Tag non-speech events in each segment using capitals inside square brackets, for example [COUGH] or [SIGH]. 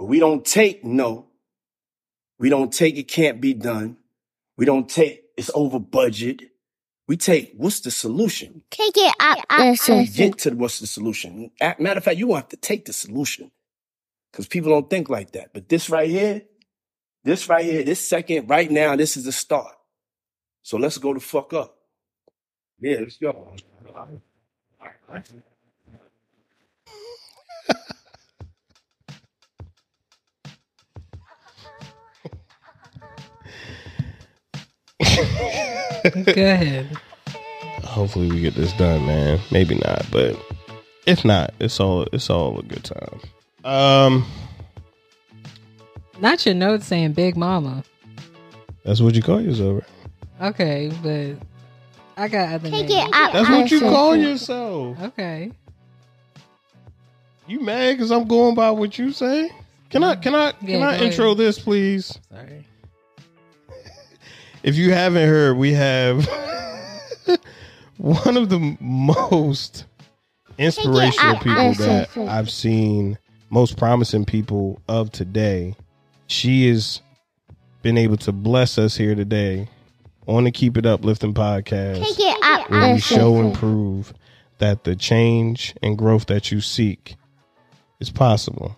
But we don't take no. We don't take it can't be done. We don't take it's over budget. We take what's the solution? Take it out We the get to what's the solution. Matter of fact, you have to take the solution because people don't think like that. But this right here, this right here, this second, right now, this is the start. So let's go the fuck up. Yeah, let's go. [LAUGHS] Go ahead. Hopefully we get this done, man. Maybe not, but if not, it's all it's all a good time. Um, Not your note saying Big Mama. that's what you call yourself. right? Okay, but I got other Take names. it out That's what you call yourself. Okay. You mad because I'm going by what you say? Can I can I Yeah, can I intro ahead. this, please? Sorry. If you haven't heard, we have [LAUGHS] one of the most inspirational out. people that I've seen, most promising people of today. She has been able to bless us here today on the Keep It Uplifting podcast, Take it out where we show and prove that the change and growth that you seek is possible.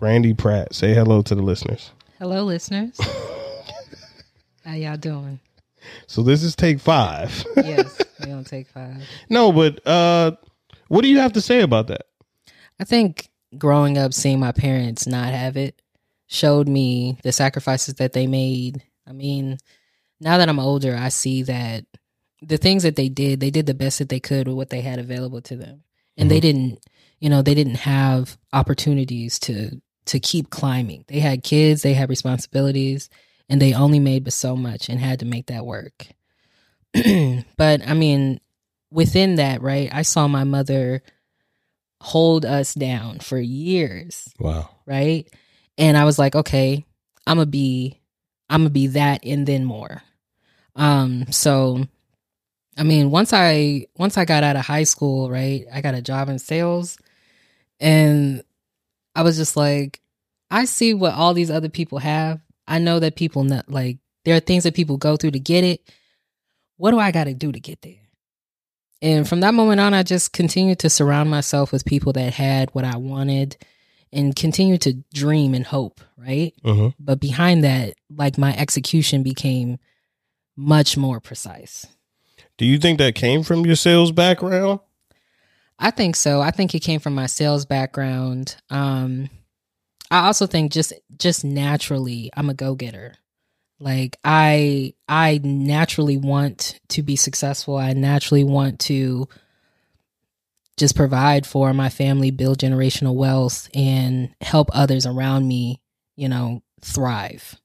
Brandi Pratt, say hello to the listeners. Hello, listeners. [LAUGHS] How y'all doing? So this is take five. Yes, we [LAUGHS] don't take five. no, but uh what do you have to say about that? I think growing up, seeing my parents not have it showed me the sacrifices that they made. I mean, now that I'm older, I see that the things that they did, they did the best that they could with what they had available to them. And they didn't, you know, they didn't have opportunities to to keep climbing. They had kids, they had responsibilities, and they only made but so much and had to make that work. [CLEARS THROAT] but I mean, within that, right? I saw my mother hold us down for years, Wow. right? And I was like, okay, I'm gonna be, I'm gonna be that and then more. Um, so, I mean, once I once I got out of high school, right, I got a job in sales, and I was just like, I see what all these other people have. I know that people not like there are things that people go through to get it. What do I got to do to get there? And from that moment on, I just continued to surround myself with people that had what I wanted and continue to dream and hope, right? Uh-huh. But behind that, like my execution became much more precise. Do you think that came from your sales background? I think so. I think it came from my sales background. Um, I also think just just naturally, I'm a go getter. Like I I naturally want to be successful. I naturally want to just provide for my family, build generational wealth, and help others around me. You know, thrive.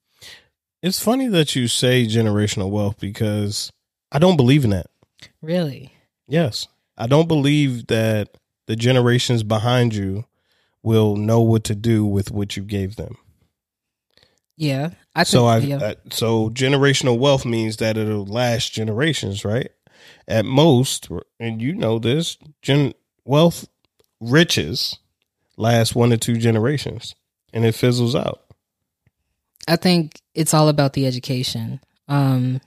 It's funny that you say generational wealth because I don't believe in that. Really. Yes. I don't believe that the generations behind you will know what to do with what you gave them. Yeah. I think, so I yeah. so generational wealth means that it'll last generations, right? At most, and you know this, gen wealth riches last one to two generations and it fizzles out. I think it's all about the education. Um,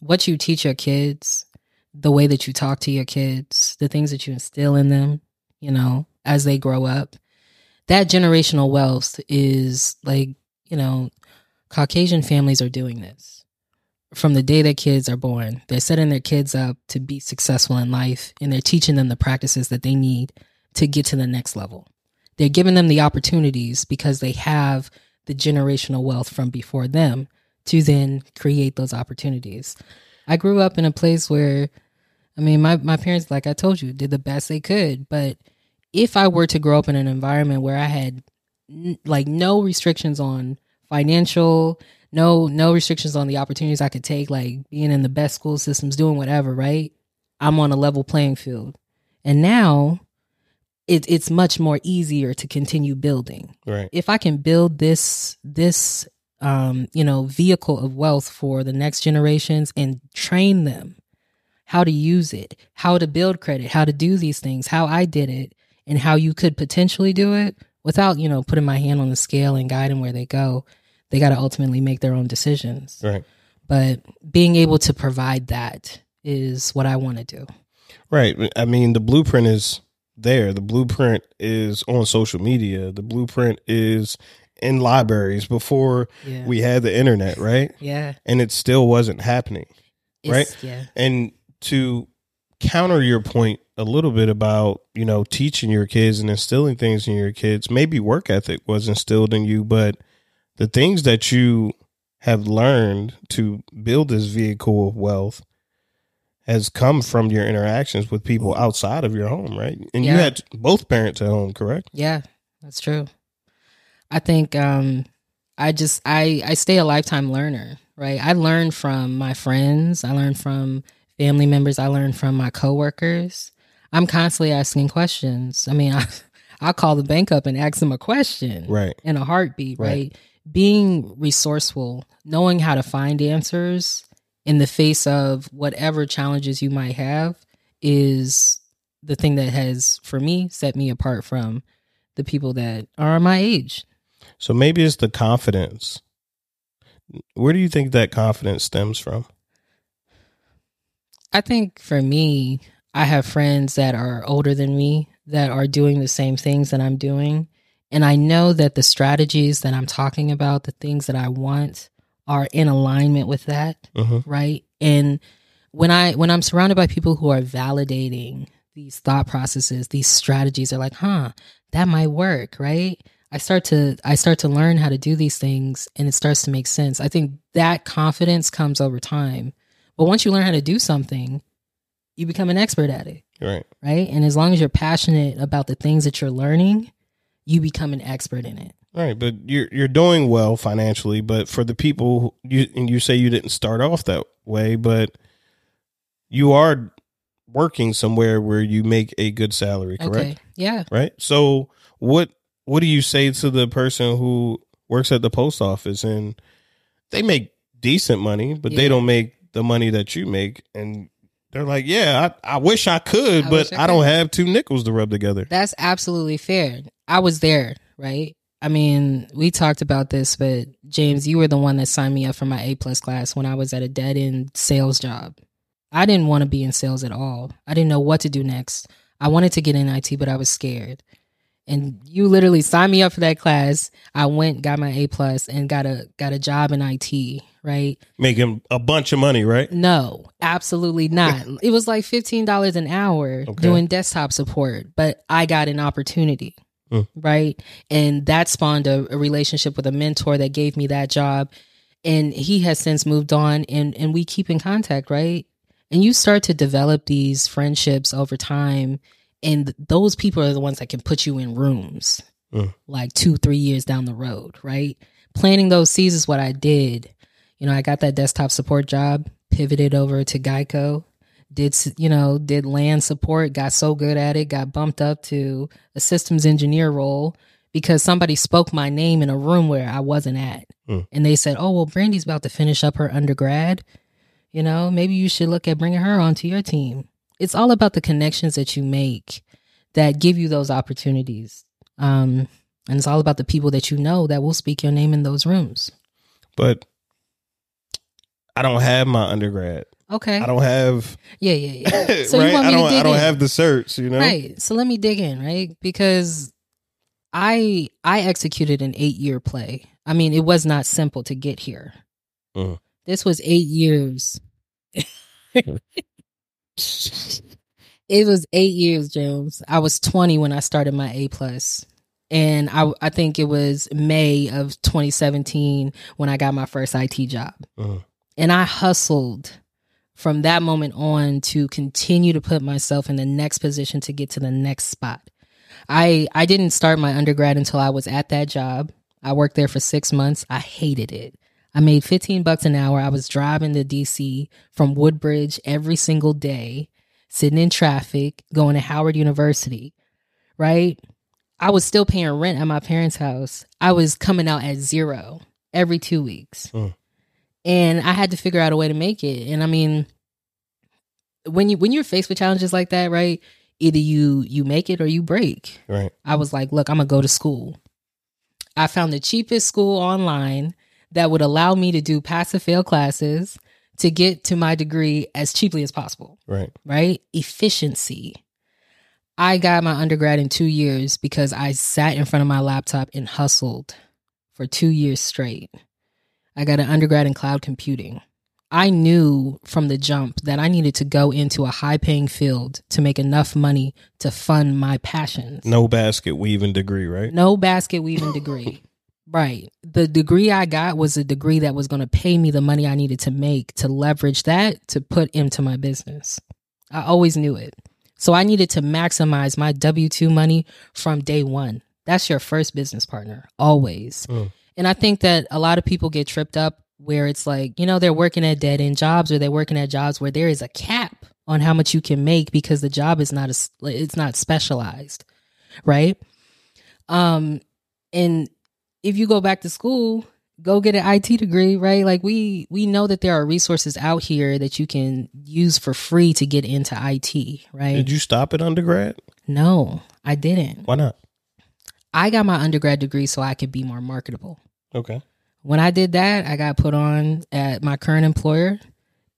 what you teach your kids, the way that you talk to your kids, the things that you instill in them, you know, as they grow up. That generational wealth is like, you know, Caucasian families are doing this. From the day that kids are born, they're setting their kids up to be successful in life and they're teaching them the practices that they need to get to the next level. They're giving them the opportunities because they have the generational wealth from before them to then create those opportunities. I grew up in a place where, I mean, my, my parents, like I told you, did the best they could. But if I were to grow up in an environment where I had n- like no restrictions on financial, no no restrictions on the opportunities I could take, like being in the best school systems, doing whatever, right? I'm on a level playing field. And now it, it's much more easier to continue building Right. if I can build this this um, you know vehicle of wealth for the next generations and train them how to use it, how to build credit, how to do these things, how I did it, and how you could potentially do it. without, you know, putting my hand on the scale and guiding where they go. They got to ultimately make their own decisions. Right. But being able to provide that is what I want to do. Right. I mean, the blueprint is there. The blueprint is on social media. The blueprint is in libraries before Yeah. we had the internet, right? yeah. And it still wasn't happening. It's- Right? Yeah. And to counter your point a little bit about, you know, teaching your kids and instilling things in your kids, maybe work ethic was instilled in you, but the things that you have learned to build this vehicle of wealth has come from your interactions with people outside of your home, right? And you had both parents at home, correct? Yeah, that's true. I think um I just I I stay a lifetime learner, right? I learn from my friends, I learn from family members, I learn from my coworkers. I'm constantly asking questions. I mean, [LAUGHS] I I'll call the bank up and ask them a question Right. in a heartbeat, Right. right? Being resourceful, knowing how to find answers in the face of whatever challenges you might have is the thing that has, for me, set me apart from the people that are my age. So maybe it's the confidence. Where do you think that confidence stems from? I think for me, I have friends that are older than me that are doing the same things that I'm doing. And I know that the strategies that I'm talking about, the things that I want, are in alignment with that. hmm right and when i when i'm surrounded by people who are validating these thought processes these strategies they're like huh that might work right i start to i start to learn how to do these things and it starts to make sense i think that confidence comes over time but once you learn how to do something you become an expert at it. Right. right? And as long as you're passionate about the things that you're learning you become an expert in it. Right, but you're you're doing well financially, but for the people you and you say you didn't start off that way, but you are working somewhere where you make a good salary, correct? okay yeah. Right? So what what do you say to the person who works at the post office? And they make decent money, but they don't make the money that you make and they're like, "Yeah, I, I wish I could, I but I I don't have two nickels to rub together." That's absolutely fair. I was there, right? I mean, we talked about this, but James, you were the one that signed me up for my A plus class when I was at a dead end sales job. I didn't want to be in sales at all. I didn't know what to do next. I wanted to get in IT, but I was scared. And you literally signed me up for that class. I went, got my A plus, and got a got a job in IT. Right? Making a bunch of money, right? No, absolutely not. [LAUGHS] it was like fifteen dollars an hour Okay. doing desktop support, but I got an opportunity, Hmm. right? And that spawned a, a relationship with a mentor that gave me that job, and he has since moved on, and and we keep in contact, right? And you start to develop these friendships over time, and those people are the ones that can put you in rooms, Hmm. like two, three years down the road, right? Planting those seeds is what I did you know, I got that desktop support job, pivoted over to Geico, did you know, did LAN support, got so good at it, got bumped up to a systems engineer role because somebody spoke my name in a room where I wasn't at. Hmm. And they said, "Oh, well Brandi's about to finish up her undergrad. You know, maybe you should look at bringing her onto your team." It's all about the connections that you make that give you those opportunities. Um and it's all about the people that you know that will speak your name in those rooms. But I don't have my undergrad. Okay. I don't have Yeah, yeah, yeah. [LAUGHS] So right. you want I me don't. to dig I don't in. have the certs. You know. Right. So let me dig in, right? Because I I executed an eight year play. I mean, it was not simple to get here. Mhm. This was eight years. [LAUGHS] [LAUGHS] it was eight years, James. I was 20 when I started my A plus. And I I think it was May of 2017 when I got my first IT job. Mhm. And I hustled from that moment on to continue to put myself in the next position to get to the next spot. I I didn't start my undergrad until I was at that job. I worked there for 6 months. I hated it. I made 15 bucks an hour. I was driving to DC from Woodbridge every single day, sitting in traffic, going to Howard University, right? I was still paying rent at my parents' house. I was coming out at zero every 2 weeks. Mm. And I had to figure out a way to make it. And I mean, when you when you're faced with challenges like that, right? either you you make it or you break. Right. I was like, look, I'm gonna go to school. I found the cheapest school online that would allow me to do pass or fail classes to get to my degree as cheaply as possible, Right. right? Efficiency. I got my undergrad in two years because I sat in front of my laptop and hustled for two years straight. I got an undergrad in cloud computing. I knew from the jump that I needed to go into a high paying field to make enough money to fund my passions. No basket weaving degree, right? No basket weaving degree. [LAUGHS] Right. The degree I got was a degree that was going to pay me the money I needed to make to leverage that to put into my business. I always knew it. So I needed to maximize my W 2 money from day one. That's your first business partner, always. Mm. And I think that a lot of people get tripped up where it's like, you know, they're working at dead end jobs or they're working at jobs where there is a cap on how much you can make because the job is not a, it's not specialized, right? Um and if you go back to school, go get an IT degree, right? Like we we know that there are resources out here that you can use for free to get into IT, right? Did you stop at undergrad? no, I didn't. Why not? I got my undergrad degree so I could be more marketable. Okay. When I did that, I got put on at my current employer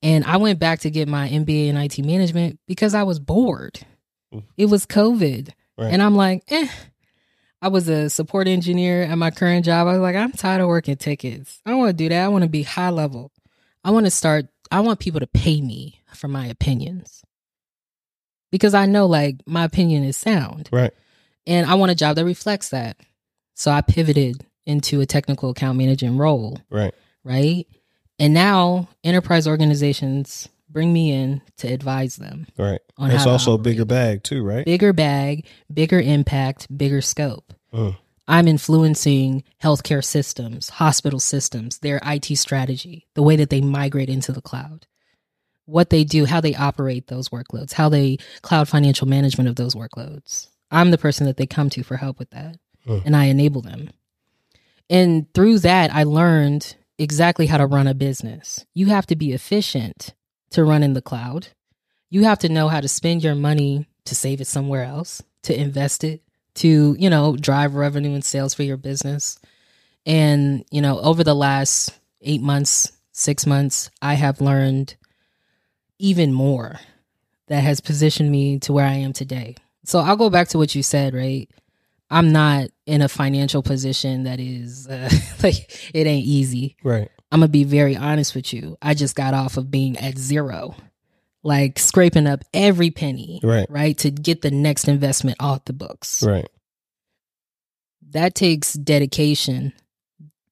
and I went back to get my MBA in IT management because I was bored. Mm. It was COVID. Right. And I'm like, eh. I was a support engineer at my current job. I was like, I'm tired of working tickets. I don't want to do that. I want to be high level. I want to start, I want people to pay me for my opinions because I know like my opinion is sound Right. and I want a job that reflects that. So I pivoted into a technical account management role, Right. right? And now enterprise organizations bring me in to advise them Right. on It's also a bigger bag too, right? bigger bag, bigger impact, bigger scope. Mm. I'm influencing healthcare systems, hospital systems, their IT strategy, the way that they migrate into the cloud, what they do, how they operate those workloads, how they cloud financial management of those workloads. I'm the person that they come to for help with that, Mm. and I enable them. And through that, I learned exactly how to run a business. You have to be efficient to run in the cloud. You have to know how to spend your money to save it somewhere else, to invest it, to, you know, drive revenue and sales for your business. And, you know, over the last eight months, six months, I have learned even more that has positioned me to where I am today. So I'll go back to what you said, right? I'm not in a financial position that is uh, [LAUGHS] like it ain't easy. Right. I'm gonna be very honest with you. I just got off of being at zero, like scraping up every penny, Right. right, to get the next investment off the books. Right. That takes dedication.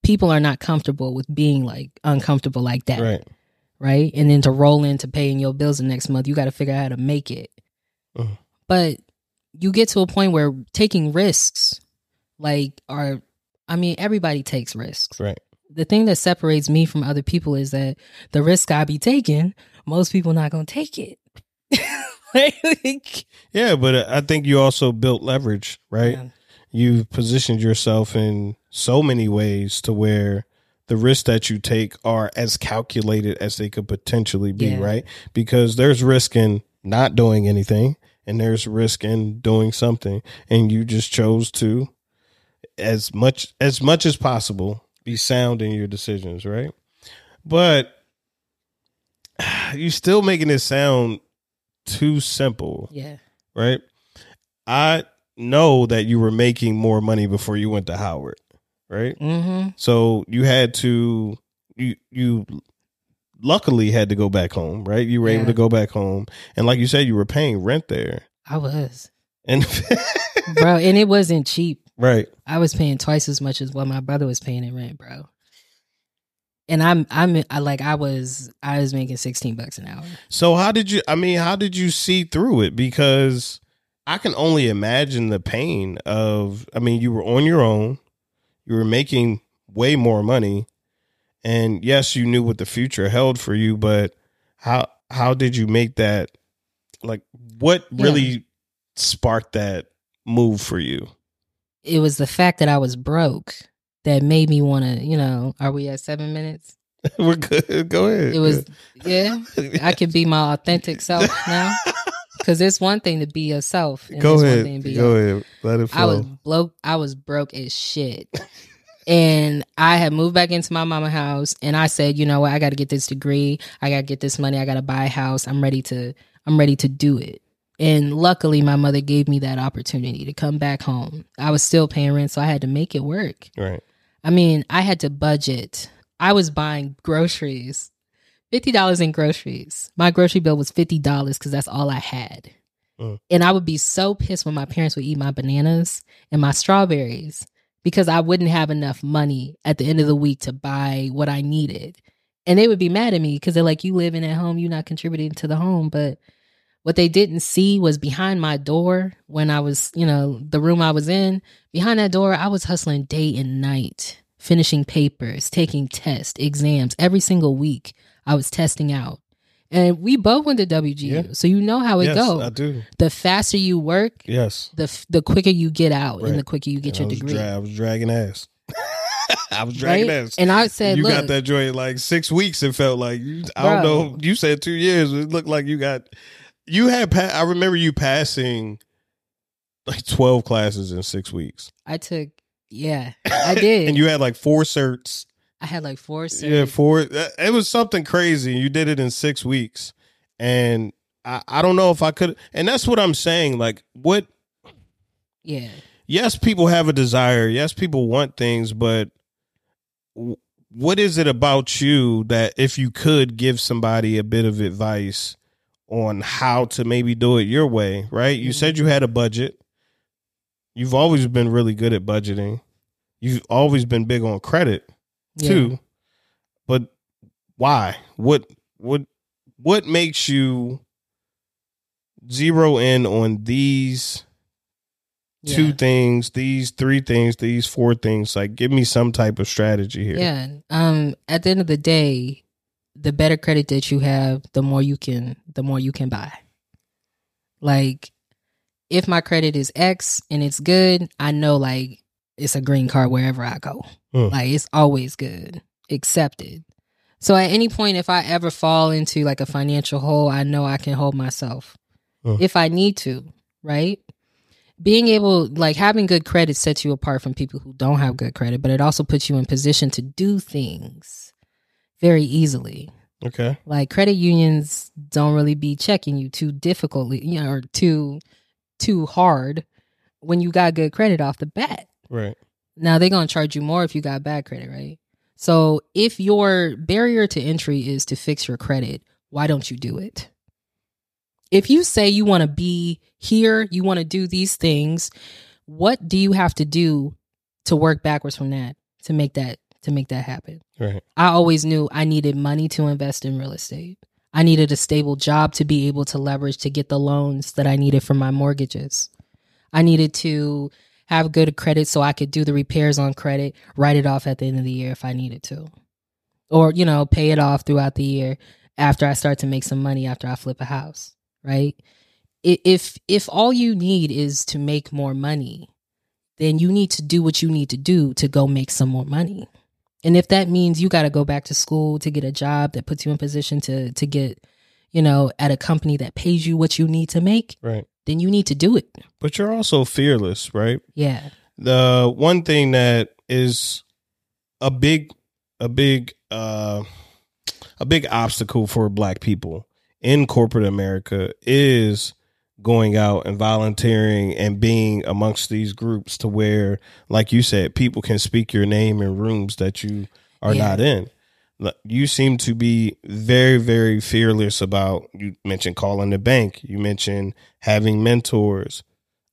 People are not comfortable with being like uncomfortable like that, Right. right? And then to roll into paying your bills the next month, you got to figure out how to make it. But you get to a point where taking risks, like, are I mean, everybody takes risks. Right. The thing that separates me from other people is that the risk I be taking, most people not gonna take it. [LAUGHS] like, Yeah, but uh, I think you also built leverage, right? yeah. You've positioned yourself in so many ways to where the risks that you take are as calculated as they could potentially be, Yeah. right? Because there's risk in not doing anything and there's risk in doing something and you just chose to as much as much as possible be sound in your decisions, right? But [SIGHS] you're still making it sound too simple yeah, right? I know that you were making more money before you went to Howard, right? mm-hmm. So you had to you you luckily had to go back home, right? You were able to go back home, and like you said, you were paying rent there, I was, and [LAUGHS] bro, and it wasn't cheap. right, I was paying twice as much as what my brother was paying in rent, bro. And I'm I'm I like I was I was making sixteen bucks an hour. So how did you? I mean, how did you see through it? Because I can only imagine the pain of. I mean, you were on your own. You were making way more money, and yes, you knew what the future held for you. But how how did you make that? Like, what Yeah. really sparked that move for you? It was the fact that I was broke that made me want to, you know, are we at seven minutes? [LAUGHS] we're good. Go ahead. It was, yeah, I could be my authentic [LAUGHS] self now. Because it's one thing to be yourself. and Go ahead. thing to be Go your- ahead. Let it flow. I was broke. I was broke as shit. [LAUGHS] and I had moved back into my mama house and I said, you know what, I gotta get this degree, I gotta get this money, I gotta buy a house. I'm ready to I'm ready to do it. And luckily my mother gave me that opportunity to come back home. I was still paying rent, so I had to make it work. Right. I mean, I had to budget. I was buying groceries. $50 in groceries. My grocery bill was $50 because that's all I had. Mm. And I would be so pissed when my parents would eat my bananas and my strawberries because I wouldn't have enough money at the end of the week to buy what I needed. And they would be mad at me because they're like, you living at home, you're not contributing to the home. But what they didn't see was behind my door when I was, you know, the room I was in, behind that door, I was hustling day and night, finishing papers, taking tests, exams every single week. I was testing out. And we both went to WGU. Yeah. So you know how it yes, goes. I do. The faster you work, Yes. the f- the quicker you get out Right. and the quicker you get And your I degree. dra- I was dragging ass. [LAUGHS] I was dragging right? ass. And I said, you got that joint like six weeks. It felt like I don't Bro. know. You said two years. It looked like you got. You had. Pa- I remember you passing like twelve classes in six weeks, I took, yeah, I [LAUGHS] did. and you had like four certs. I had like four. certs. Yeah, four. It was something crazy. You did it in six weeks, and I, I don't know if I could. And that's what I'm saying. Like, what? yeah. Yes, people have a desire. Yes, people want things, but what is it about you that if you could give somebody a bit of advice on how to maybe do it your way, right? You Mhm. said you had a budget. You've always been really good at budgeting. You've always been big on credit yeah. too. But why? What what what makes you zero in on these two things, these three things, these four things? Like give me some type of strategy here. Yeah. Um. At the end of the day, the better credit that you have, the more you can, the more you can buy. Like, if my credit is X and it's good, I know like it's a green card wherever I go. Hmm. Like it's always good, accepted. So at any point, if I ever fall into like a financial hole, I know I can hold myself Hmm. if I need to. Right. Being able, like having good credit sets you apart from people who don't have good credit, but it also puts you in position to do things very easily. Okay. Like credit unions don't really be checking you too difficultly, you know, or too too hard when you got good credit off the bat. Right. Now they're gonna charge you more if you got bad credit, right? So if your barrier to entry is to fix your credit, why don't you do it? If you say you want to be here, you want to do these things, what do you have to do to work backwards from that to make that to make that happen? Right. I always knew I needed money to invest in real estate. I needed a stable job to be able to leverage to get the loans that I needed for my mortgages. I needed to have good credit so I could do the repairs on credit, write it off at the end of the year if I needed to. Or, you know, pay it off throughout the year after I start to make some money after I flip a house, right? If if all you need is to make more money, then you need to do what you need to do to go make some more money. And if that means you got to go back to school to get a job that puts you in position to to get, you know, at a company that pays you what you need to make, Right. then you need to do it. But you're also fearless, right? Yeah. the one thing that is a big a big uh a big obstacle for black people in corporate america is going out and volunteering and being amongst these groups to where like you said people can speak your name in rooms that you are Yeah. not in you seem to be very very fearless about you mentioned calling the bank you mentioned having mentors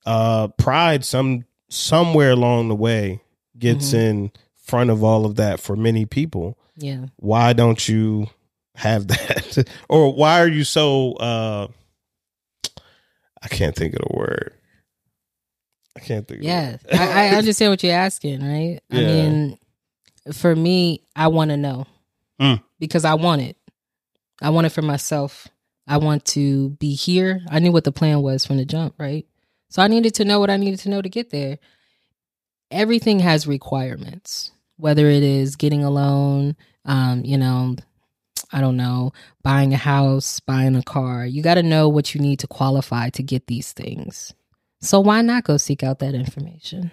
uh pride some somewhere along the way gets Mhm. in front of all of that for many people Yeah. why don't you have [LAUGHS] that or why are you so uh i can't think of the word i can't think Yeah. of the word. I, I [LAUGHS] understand what you're asking, right? Yeah. I mean, for me, I want to know Mm. because I want it. I want it for myself. I want to be here. I knew what the plan was from the jump, right? So I needed to know what I needed to know to get there. Everything has requirements, whether it is getting a loan, um, you know, I don't know, buying a house, buying a car. You got to know what you need to qualify to get these things. So why not go seek out that information?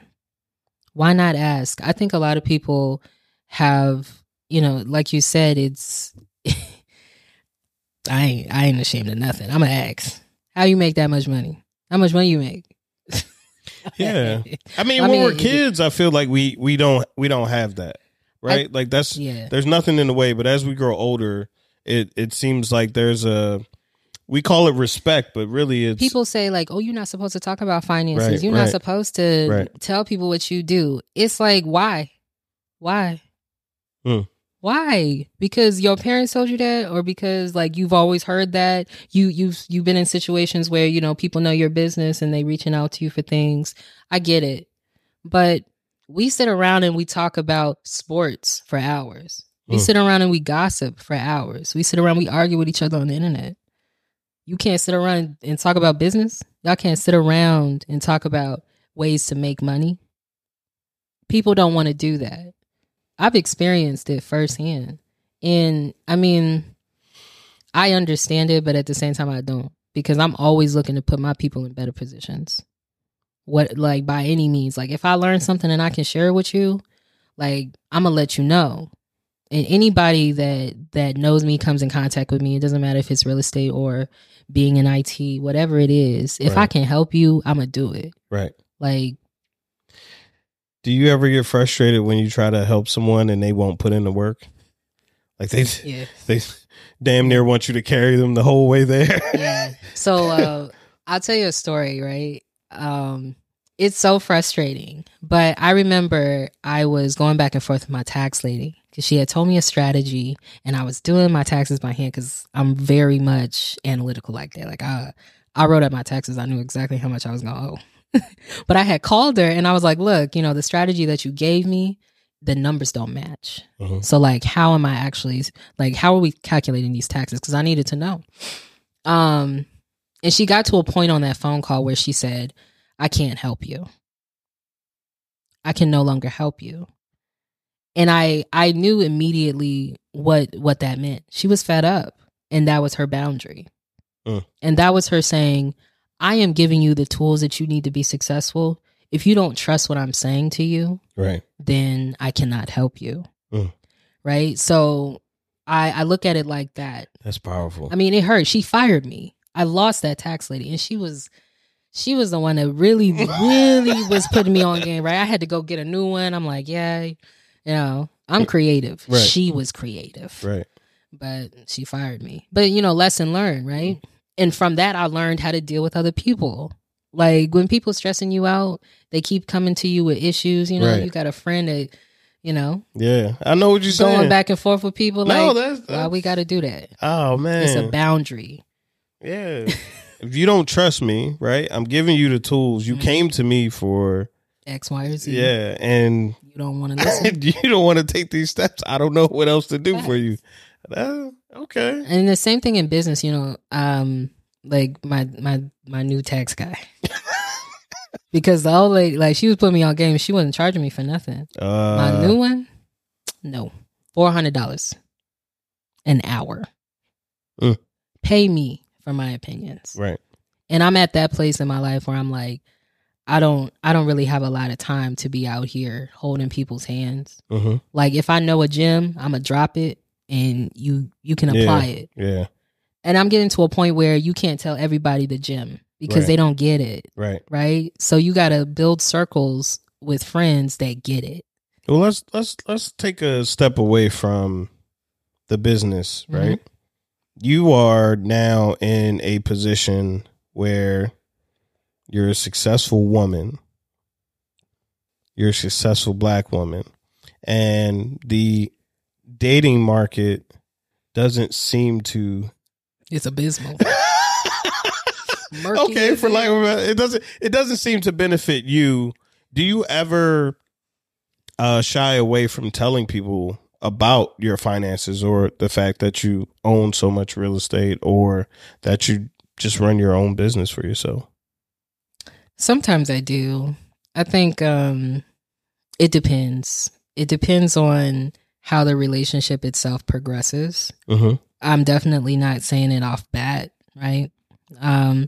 Why not ask? I think a lot of people have, you know, like you said, it's [LAUGHS] I ain't I ain't ashamed of nothing. I'm gonna ask. How you make that much money? How much money you make? Yeah. [LAUGHS] I mean, I when we're kids, I feel like we we don't we don't have that, right? like that's yeah. there's nothing in the way. But as we grow older, it it seems like there's a we call it respect, but really it's People say like, "Oh, you're not supposed to talk about finances. Right, you're right. not supposed to Right. tell people what you do." It's like, why? Why? Hmm. Why? Because your parents told you that, or because like you've always heard that you you've you've been in situations where you know people know your business and they reaching out to you for things. I get it, but we sit around and we talk about sports for hours. We Hmm. sit around and we gossip for hours. We sit around, we argue with each other on the internet. You can't sit around and talk about business. Y'all can't sit around and talk about ways to make money. People don't want to do that. I've experienced it firsthand. And I mean, I understand it, but at the same time, I don't because I'm always looking to put my people in better positions. What, like, by any means, like, if I learn something and I can share it with you, like, I'm gonna let you know. And anybody that that knows me comes in contact with me. It doesn't matter if it's real estate or being in IT whatever it is. If I can help you I'm gonna do it. Right. like Do you ever get frustrated when you try to help someone and they won't put in the work? Like they yeah [LAUGHS] they damn near want you to carry them the whole way there. yeah. So [LAUGHS] uh I'll tell you a story right um it's so frustrating but I remember I was going back and forth with my tax lady because she had told me a strategy and I was doing my taxes by hand because I'm very much analytical like that like I I wrote up my taxes I knew exactly how much I was gonna owe [LAUGHS] but I had called her and I was like, look, you know, the strategy that you gave me, the numbers don't match. Mhm. So like how am I actually like how are we calculating these taxes? Because I needed to know. Um and she got to a point on that phone call where she said, I can't help you. I can no longer help you. And I I knew immediately what what that meant. She was fed up and that was her boundary. Mm. And that was her saying, I am giving you the tools that you need to be successful. If you don't trust what I'm saying to you, right. then I cannot help you. Mm. Right? So I I look at it like that. That's powerful. I mean, it hurt. She fired me. I lost that tax lady, and she was she was the one that really, really was putting me on game. Right? I had to go get a new one. I'm like, yeah, you know, I'm creative. Right. She was creative, right. but she fired me. But you know, lesson learned, right? And from that, I learned how to deal with other people. Like when people stressing you out, they keep coming to you with issues. You know, Right. you got a friend that, you know, Yeah. I know what you're saying. going back and forth with people. no, Like, that's, why that's we got to do that? Oh man. It's a boundary. Yeah. [LAUGHS] if you don't trust me, right? I'm giving you the tools. You Mhm. came to me for X, Y, or Z. yeah, and You don't want to listen. [LAUGHS] you don't want to take these steps. I don't know what else to do for you. [LAUGHS] Uh, okay. and the same thing in business, you know, um, like my my my new tax guy. because the old lady, like she was putting me on game, she wasn't charging me for nothing. Uh, My new one, no, four hundred dollars an hour. Mm. Pay me for my opinions, right. and I'm at that place in my life where I'm like, I don't, I don't really have a lot of time to be out here holding people's hands. hmm Like if I know a gym, I'm gonna drop it, and you you can Yeah. apply it. Yeah. And I'm getting to a point where you can't tell everybody the gym because Right. they don't get it, Right. right? So you got to build circles with friends that get it. Well, let's let's let's take a step away from the business, Mhm. right? You are now in a position where you're a successful woman. You're a successful black woman. And the dating market doesn't seem to It's abysmal. [LAUGHS] Murky okay, for hell. lack of a, it doesn't it doesn't seem to benefit you. Do you ever uh, shy away from telling people about your finances or the fact that you own so much real estate or that you just run your own business for yourself? Sometimes I do. I think um it depends. It depends on how the relationship itself progresses. Mm-hmm. I'm definitely not saying it off bat, right? Um,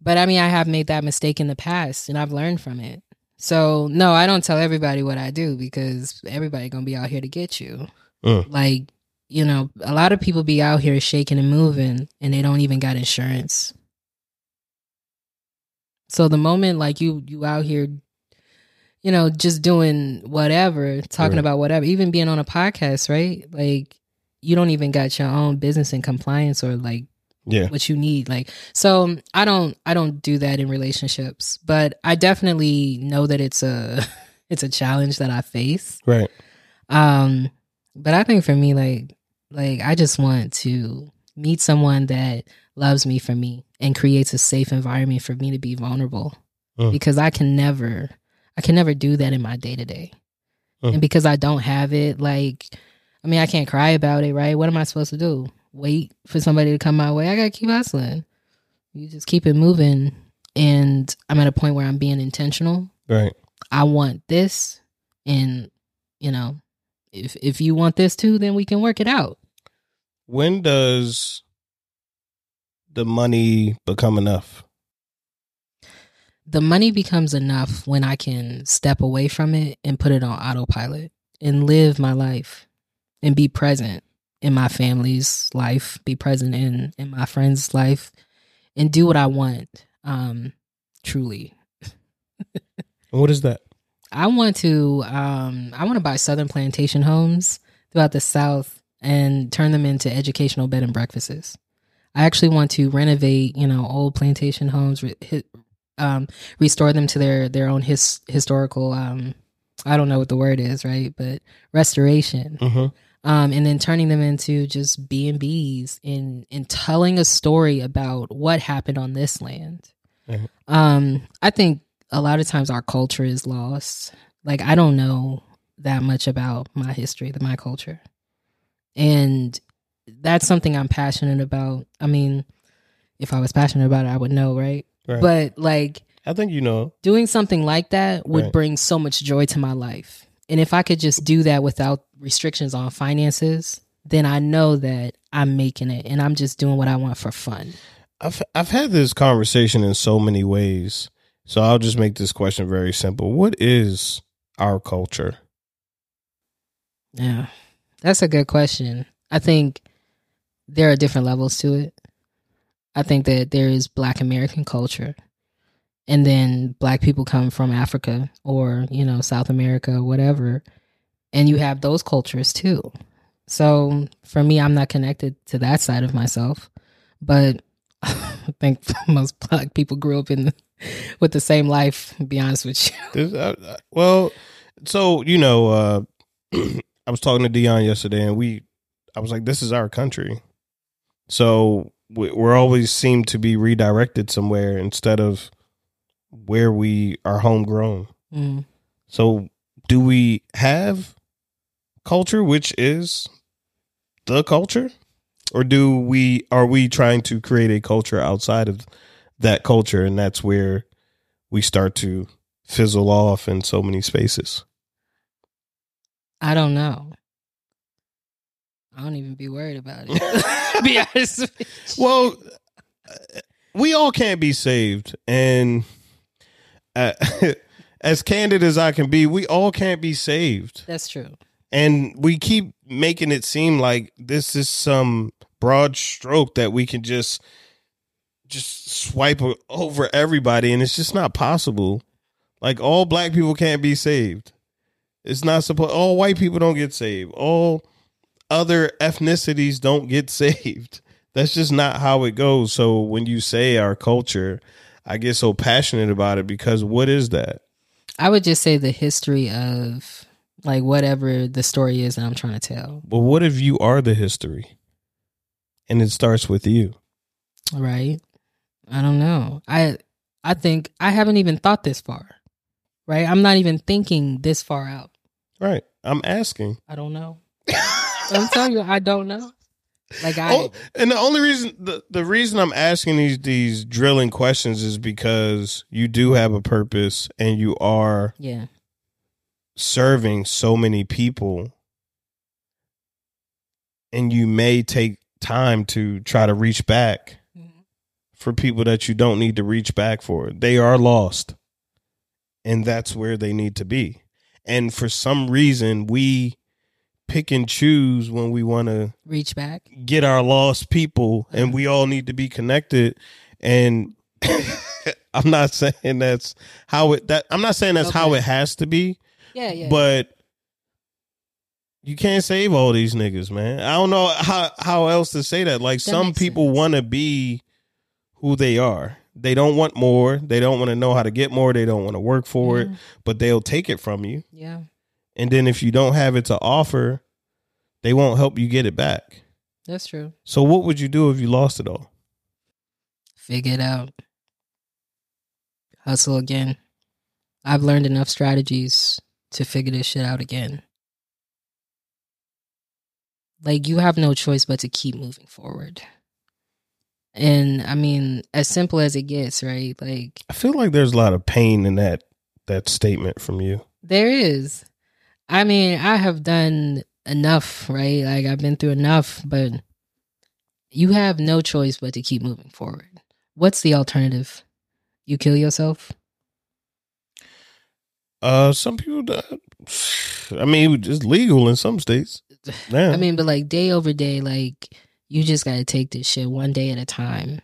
but I mean, I have made that mistake in the past, and I've learned from it. So no, I don't tell everybody what I do because everybody gonna be out here to get you. Mm. Like, you know, a lot of people be out here shaking and moving, and they don't even got insurance. So the moment like you you out here, you know, just doing whatever, talking Right. about whatever, even being on a podcast, right? Like you don't even got your own business and compliance or like Yeah. what you need like so i don't i don't do that in relationships but i definitely know that it's a [LAUGHS] it's a challenge that i face Right. um but i think for me like like i just want to meet someone that loves me for me and creates a safe environment for me to be vulnerable Mm. because i can never i can never do that in my day to day and because i don't have it like i mean i can't cry about it right what am i supposed to do wait for somebody to come my way i gotta keep hustling you just keep it moving and i'm at a point where i'm being intentional Right. I want this and you know if if you want this too then we can work it out. When does the money become enough? The money becomes enough when I can step away from it and put it on autopilot and live my life and be present in my family's life, be present in in my friends' life and do what I want um truly. [LAUGHS] What is that? I want to um I want to buy southern plantation homes throughout the south and turn them into educational bed and breakfasts. I actually want to renovate, you know, old plantation homes, re- um, restore them to their their own his, historical um I don't know what the word is, right? But restoration. Mm-hmm. Um, and then turning them into just B and B's and and telling a story about what happened on this land. Mhm. Um, I think a lot of times our culture is lost. Like I don't know that much about my history, the my culture, and that's something I'm passionate about. I mean, if I was passionate about it, I would know, right? Right. But like I think you know. doing something like that would Right. bring so much joy to my life. And if I could just do that without restrictions on finances, then I know that I'm making it and I'm just doing what I want for fun. I've I've had this conversation in so many ways. So I'll just make this question very simple. What is our culture? Yeah. That's a good question. I think there are different levels to it. I think that there is black American culture. And then black people come from Africa or, you know, South America whatever. And you have those cultures too. So for me, I'm not connected to that side of myself. But [LAUGHS] I think [LAUGHS] most black people grew up in the, with the same life, be honest with you. [LAUGHS] Uh, well, so you know, uh, [CLEARS THROAT] I was talking to Dion yesterday, and we, I was like, "This is our country," so we, we're always seem to be redirected somewhere instead of where we are homegrown. Mm. So, do we have culture, which is the culture, or do we are we trying to create a culture outside of that culture, and that's where we start to fizzle off in so many spaces? I don't know. I don't even be worried about it. [LAUGHS] be honest. Well, we all can't be saved, and uh, [LAUGHS] as candid as I can be, we all can't be saved. That's true. and we keep making it seem like this is some broad stroke that we can just just swipe over everybody and it's just not possible. Like all black people can't be saved. It's not supposed all white people don't get saved. All other ethnicities don't get [LAUGHS] saved. That's just not how it goes. So when you say our culture i get so passionate about it because what is that I would just say the history of like whatever the story is that I'm trying to tell. But what if you are the history? And it starts with you. Right? I don't know. I I think I haven't even thought this far. Right? I'm not even thinking this far out. Right. I'm asking. I don't know. I'm telling you, I don't know. Like I Oh, and the only reason the, the reason I'm asking these these drilling questions is because you do have a purpose and you are yeah. serving so many people and you may take time to try to reach back Mhm. for people that you don't need to reach back for. They are lost. And that's where they need to be. And for some reason, we pick and choose when we want to Reach back. get our lost people and we all need to be connected and [LAUGHS] I'm not saying that's how it that I'm not saying that's how it has to be, Yeah, yeah. but you can't save all these niggas, man. I don't know how how else to say that. Like some people want to be who they are. They don't want more. They don't want to know how to get more. They don't want to work for it, but they'll take it from you. yeah. And then if you don't have it to offer, they won't help you get it back. That's true. So what would you do if you lost it all? Figure it out. Hustle again. I've learned enough strategies to figure this shit out again. Like you have no choice but to keep moving forward. And I mean, as simple as it gets, right? Like I feel like there's a lot of pain in that that statement from you. There is. I mean, I have done enough, right? Like I've been through enough, but you have no choice but to keep moving forward. What's the alternative? You kill yourself? Uh, some people. do- I mean, it's legal in some states. [SIGHS] Yeah. I mean, but like day over day, like you just got to take this shit one day at a time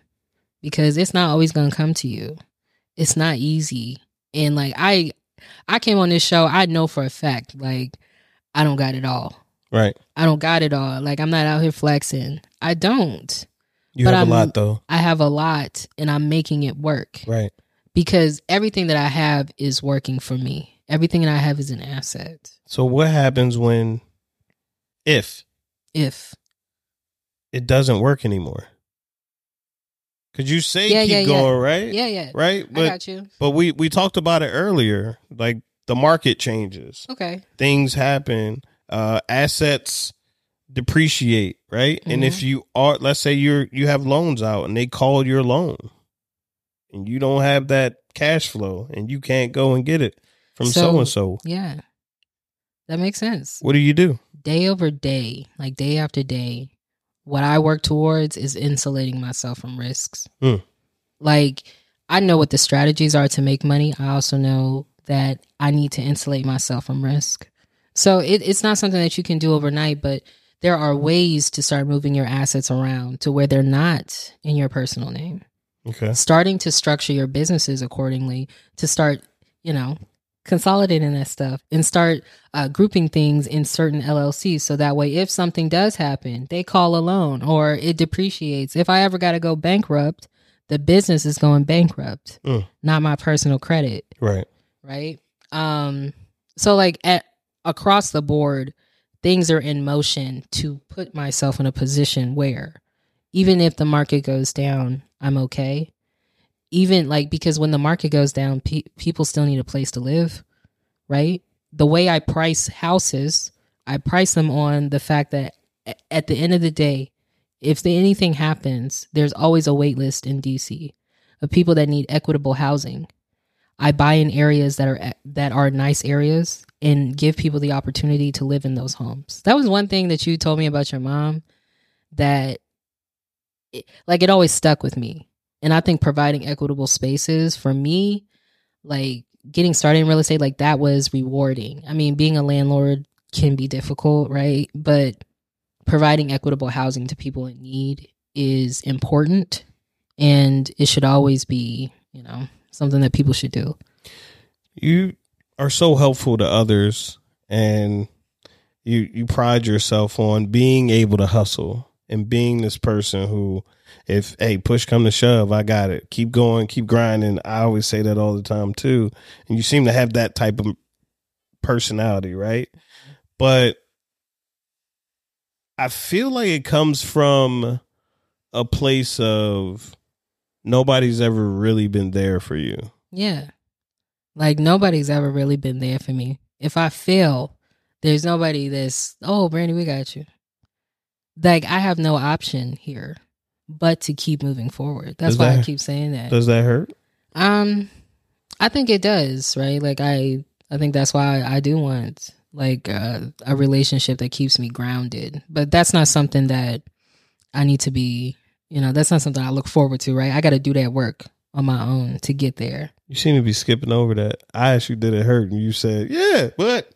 because it's not always going to come to you. It's not easy. And like I I came on this show, I know for a fact like I don't got it all. right. I don't got it all. Like I'm not out here flexing. I don't. You But have a I'm- lot though. I have a lot and I'm making it work Right. because everything that I have is working for me. Everything that I have is an asset. So what happens when, if If it doesn't work anymore? Could you say Yeah, keep yeah, yeah. going, right? yeah, yeah, Right. I But got you. but we we talked about it earlier. Like the market changes, Okay. things happen, uh, assets depreciate, right? And Mm-hmm. if you are, let's say you're you have loans out and they call your loan, and you don't have that cash flow, and you can't go and get it from so and so. Yeah. That makes sense. What do you do? Day over day, like day after day, what I work towards is insulating myself from risks. Hmm. Like I know what the strategies are to make money. I also know that I need to insulate myself from risk. So it, it's not something that you can do overnight, but there are ways to start moving your assets around to where they're not in your personal name. Okay. Starting to structure your businesses accordingly to start, you know, consolidating that stuff and start uh, grouping things in certain LLCs. So that way, if something does happen, they call a loan or it depreciates. If I ever got to go bankrupt, the business is going bankrupt, Mm. not my personal credit Right. right um so like at across the board things are in motion to put myself in a position where even if the market goes down i'm okay even like because when the market goes down pe- people still need a place to live right the way i price houses i price them on the fact that at the end of the day if anything happens there's always a wait list in dc of people that need equitable housing I buy in areas that are that are nice areas and give people the opportunity to live in those homes. That was one thing that you told me about your mom that it, like it always stuck with me. And I think providing equitable spaces for me like getting started in real estate like that was rewarding. I mean, being a landlord can be difficult, right? But providing equitable housing to people in need is important and it should always be, you know, something that people should do. You are so helpful to others, and you you pride yourself on being able to hustle and being this person who, if hey push come to shove, I got it. Keep going, keep grinding. I always say that all the time too, and you seem to have that type of personality, right? But I feel like it comes from a place of nobody's ever really been there for you. Yeah. Like nobody's ever really been there for me. If I fail, there's nobody that's, oh, Brandi, we got you. Like I have no option here but to keep moving forward. That's Does why I keep saying that. Does that hurt? Um, I think it does, right? Like I, I think that's why I do want like uh, a relationship that keeps me grounded. But that's not something that I need to be, you know, that's not something I look forward to, right? I got to do that work on my own to get there. You seem to be skipping over that. I asked you, did it hurt? And you said, yeah, but.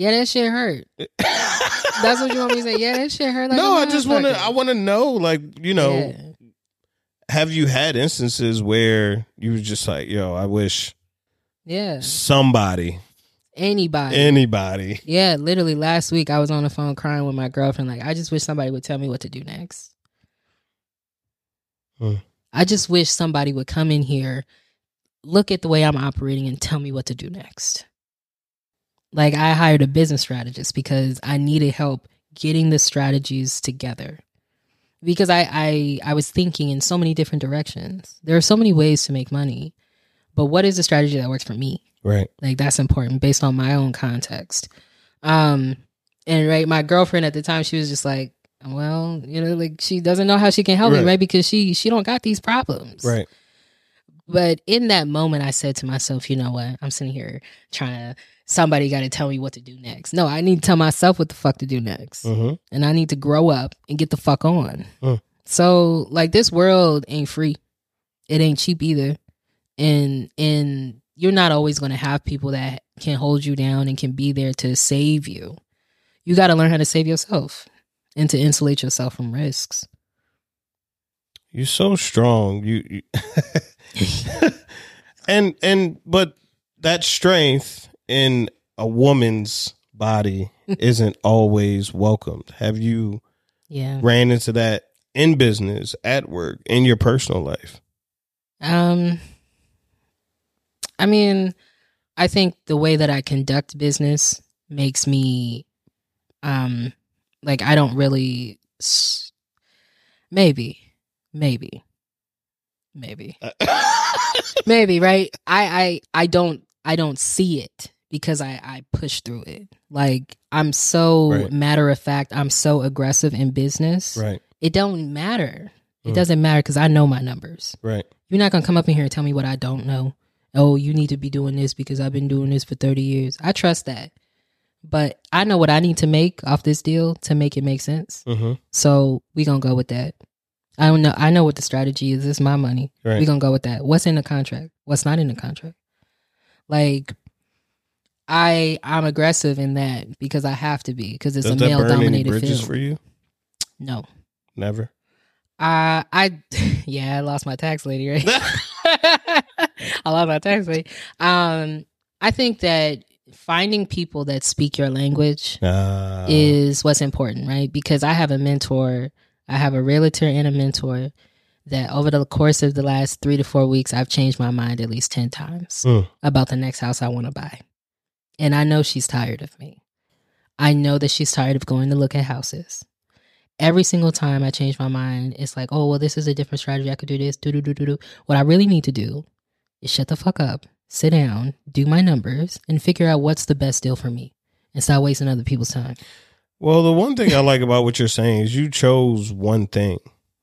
Yeah, that shit hurt. That's what you want me to say. Yeah, that shit hurt. Like no, I just want to. I want to know, like, you know, Yeah. have you had instances where you was just like, yo, I wish yeah, somebody, anybody. anybody, yeah, literally last week I was on the phone crying with my girlfriend. Like, I just wish somebody would tell me what to do next. Hmm. I just wish somebody would come in here, look at the way I'm operating, and tell me what to do next. Like, I hired a business strategist because I needed help getting the strategies together. Because I, I I was thinking in so many different directions. There are so many ways to make money, but what is the strategy that works for me? right? Like that's important based on my own context. Um and right, my girlfriend at the time, she was just like, Well, you know, like she doesn't know how she can help Right. me, right? Because she she don't got these problems. Right. But in that moment I said to myself, you know what? I'm sitting here trying to somebody gotta tell me what to do next. No, I need to tell myself what the fuck to do next. Mm-hmm. And I need to grow up and get the fuck on. Mm. So like this world ain't free. It ain't cheap either. And and you're not always gonna have people that can hold you down and can be there to save you. You gotta learn how to save yourself and to insulate yourself from risks. You're so strong. You, you [LAUGHS] [LAUGHS] and and but that strength in a woman's body [LAUGHS] isn't always welcomed. Have you Yeah. ran into that in business, at work, in your personal life? Um I mean, I think the way that I conduct business makes me um like I don't really s- maybe maybe maybe [LAUGHS] maybe right I I I don't I don't see it because I I push through it like I'm so Right. matter of fact I'm so aggressive in business right, it don't matter it Mm. doesn't matter because I know my numbers right, you're not gonna come up in here and tell me what I don't know. Oh, you need to be doing this because I've been doing this for 30 years. I trust that. But I know what I need to make off this deal to make it make sense. mm-hmm. So we gonna go with that. I don't know I know what the strategy is. It's my money. right. we gonna go with that. What's in the contract? What's not in the contract? Like I I'm aggressive in that because I have to be because it's Does a male dominated bridges field. for you? No. Never. Uh, I [LAUGHS] yeah, I lost my tax lady, right? [LAUGHS] [LAUGHS] I lost my tax lady. Um, I think that finding people that speak your language Uh, is what's important, right? Because I have a mentor, I have a realtor and a mentor that over the course of the last three to four weeks, I've changed my mind at least 10 times Mm. about the next house I want to buy. And I know she's tired of me. I know that she's tired of going to look at houses. Every single time I change my mind, it's like, oh, well, this is a different strategy. I could do this, do, do, do, do, do. What I really need to do is shut the fuck up, sit down, do my numbers, and figure out what's the best deal for me and stop wasting other people's time. Well, the one thing I like about what you're saying is you chose one thing.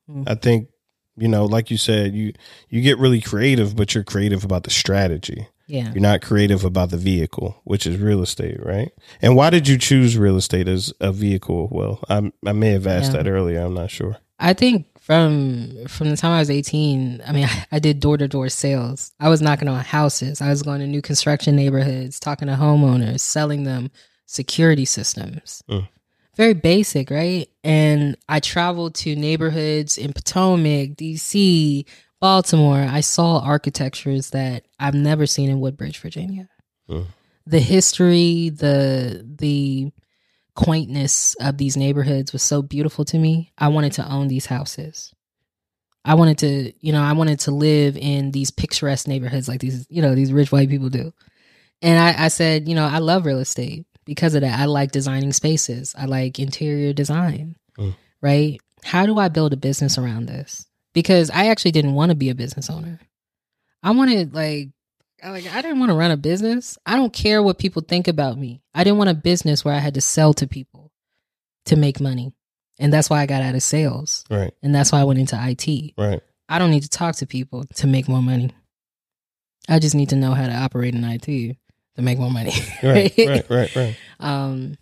Mm. I think, you know, like you said, you you get really creative, but you're creative about the strategy. Yeah. You're not creative about the vehicle, which is real estate, right? And why did you choose real estate as a vehicle? Well, I I may have asked Yeah. that earlier. I'm not sure. I think from from the time I was 18, I mean, I, [LAUGHS] I did door to door sales. I was knocking on houses. I was going to new construction neighborhoods, talking to homeowners, selling them security systems. Mm. Very basic, right? And I traveled to neighborhoods in Potomac, DC, Baltimore. I saw architectures that I've never seen in Woodbridge, Virginia. Mm. The history, the the quaintness of these neighborhoods was so beautiful to me. I wanted to own these houses. I wanted to, you know, I wanted to live in these picturesque neighborhoods like these, you know, these rich white people do. And I, I said, you know, I love real estate because of that. I like designing spaces. I like interior design, Mm. right? How do I build a business around this? Because I actually didn't want to be a business owner. I wanted like I like I didn't want to run a business. I don't care what people think about me. I didn't want a business where I had to sell to people to make money. And that's why I got out of sales. Right, And that's why I went into IT. right. I don't need to talk to people to make more money. I just need to know how to operate in IT. to make more money. Right, [LAUGHS] right, right, right. Um,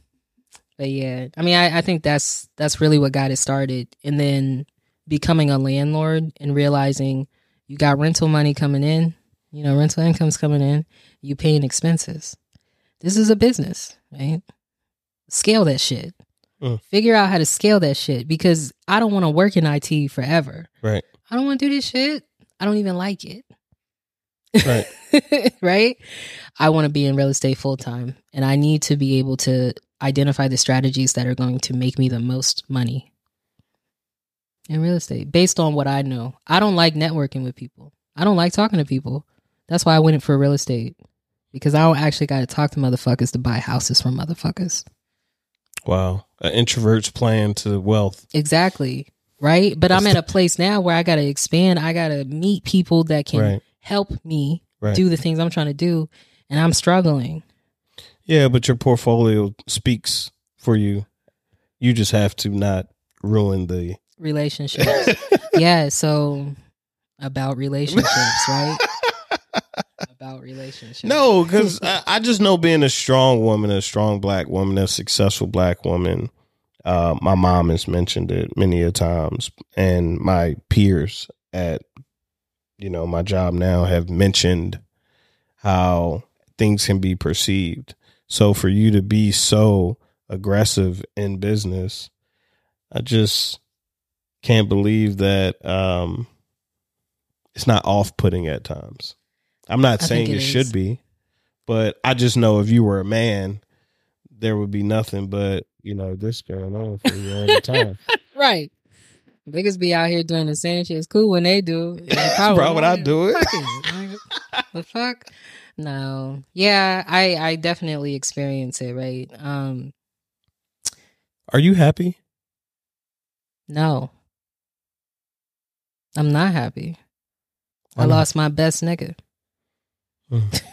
but yeah, I mean, I, I think that's that's really what got it started, and then becoming a landlord and realizing you got rental money coming in, you know, rental income's coming in, you paying expenses. This is a business, right? Scale that shit. Mm. Figure out how to scale that shit because I don't want to work in IT forever. Right. I don't want to do this shit. I don't even like it. Right. [LAUGHS] right? I want to be in real estate full time and I need to be able to identify the strategies that are going to make me the most money in real estate based on what I know. I don't like networking with people. I don't like talking to people. That's why I went in for real estate because I don't actually got to talk to motherfuckers to buy houses from motherfuckers. Wow. An introvert's plan to wealth. Exactly. Right? But I'm at a place now where I got to expand. I got to meet people that can Right. help me Right. do the things I'm trying to do and I'm struggling. Yeah, but your portfolio speaks for you. You just have to not ruin the relationships. yeah, so about relationships, right? about relationships. No, because I, I just know being a strong woman, a strong black woman, a successful black woman. Uh, my mom has mentioned it many a times, and my peers at you know my job now have mentioned how things can be perceived. So for you to be so aggressive in business, I just can't believe that um, it's not off-putting at times. I'm not I saying it, it should be, but I just know if you were a man, there would be nothing but you know this going on for you all the time. [LAUGHS] Right. Niggas be out here doing the same shit. It's cool when they do. [LAUGHS] Probably would I do it? Fuck it. Like, the fuck? No. Yeah, I I definitely experience it, right? Um Are you happy? no. I'm not happy. Why I not? lost my best nigga. Mhm. [LAUGHS]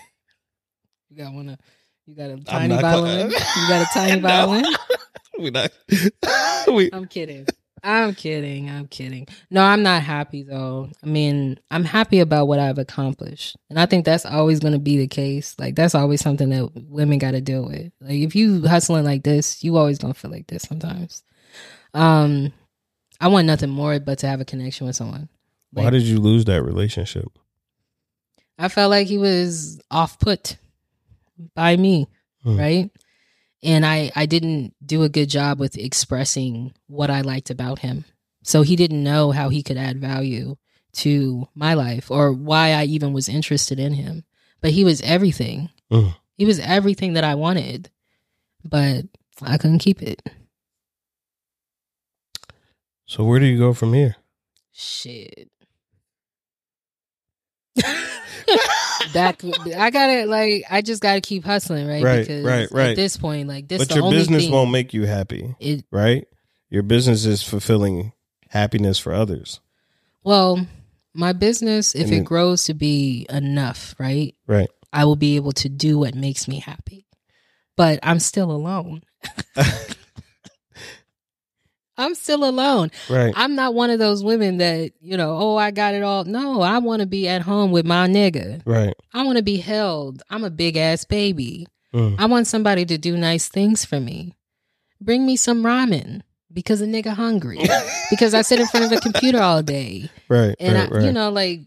You got one of you got a tiny not cla- violin. [LAUGHS] you got a tiny No. violin. [LAUGHS] we not. we, I'm kidding. I'm kidding. I'm kidding. No, I'm not happy though. I mean, I'm happy about what I've accomplished. And I think that's always going to be the case. Like that's always something that women got to deal with. Like if you hustling like this, you always going to feel like this sometimes. Um I want nothing more but to have a connection with someone. Why did you lose that relationship? I felt like he was off put by me, Hmm. right? And I I didn't do a good job with expressing what I liked about him. So he didn't know how he could add value to my life or why I even was interested in him. But he was everything. Mm. He was everything that I wanted. But I couldn't keep it. So where do you go from here? Shit. That I gotta like I just gotta keep hustling, right? Right, because right, right. At this point, like this, but your business won't make you happy, it. right? Your business is fulfilling happiness for others, Well, my business, if it grows to be enough, right, right? I will be able to do what makes me happy. But I'm still alone. [LAUGHS] [LAUGHS] I'm still alone. right. I'm not one of those women that you know. Oh, I got it all. No, I want to be at home with my nigga. Right. I want to be held. I'm a big ass baby. Mm. I want somebody to do nice things for me. Bring me some ramen because a nigga hungry. [LAUGHS] because I sit in front of a computer all day. Right. And right. I, right. you know, like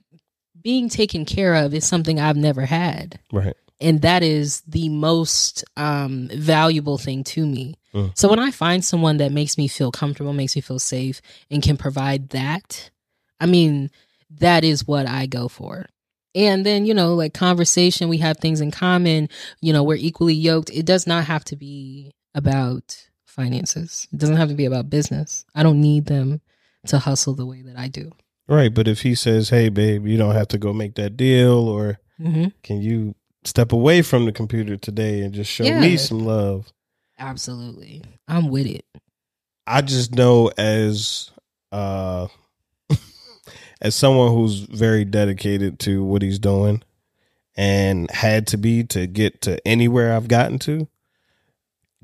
being taken care of is something I've never had. right. And that is the most um, valuable thing to me. Mm. So when I find someone that makes me feel comfortable, makes me feel safe, and can provide that, I mean, that is what I go for. And then, you know, like conversation, we have things in common, you know, we're equally yoked. It does not have to be about finances, it doesn't have to be about business. I don't need them to hustle the way that I do. Right. But if he says, "Hey, babe, you don't have to go make that deal," or Mm-hmm. can you step away from the computer today and just show Yeah. me some love? Absolutely. I'm with it. I just know as uh [LAUGHS] as someone who's very dedicated to what he's doing and had to be to get to anywhere I've gotten to,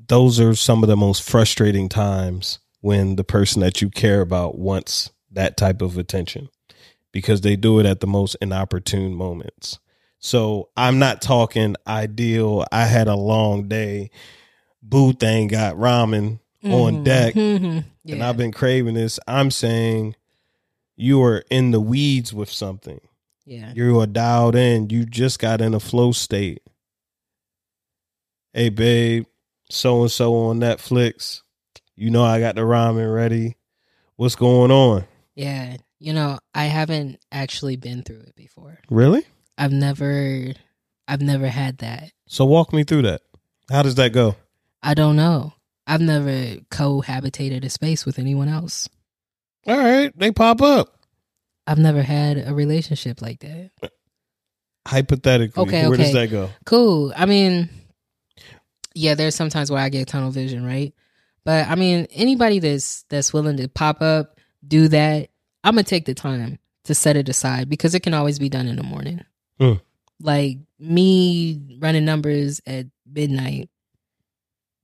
those are some of the most frustrating times when the person that you care about wants that type of attention because they do it at the most inopportune moments. So I'm not talking ideal. I had a long day. Boo thing got ramen on Mhm, deck, mhm, and. I've been craving this. I'm saying you are in the weeds with something. yeah. You are dialed in. You just got in a flow state. Hey, babe, so and so on Netflix. You know I got the ramen ready. What's going on? Yeah. You know, I haven't actually been through it before. Really? I've never I've never had that. So walk me through that. How does that go? I don't know. I've never cohabitated a space with anyone else. All right, they pop up. I've never had a relationship like that. Hypothetically, Okay, where does that go? Cool. I mean, yeah, there's sometimes where I get tunnel vision, right? But I mean, anybody that's that's willing to pop up, do that, I'm gonna take the time to set it aside because it can always be done in the morning. Hmm. Like me running numbers at midnight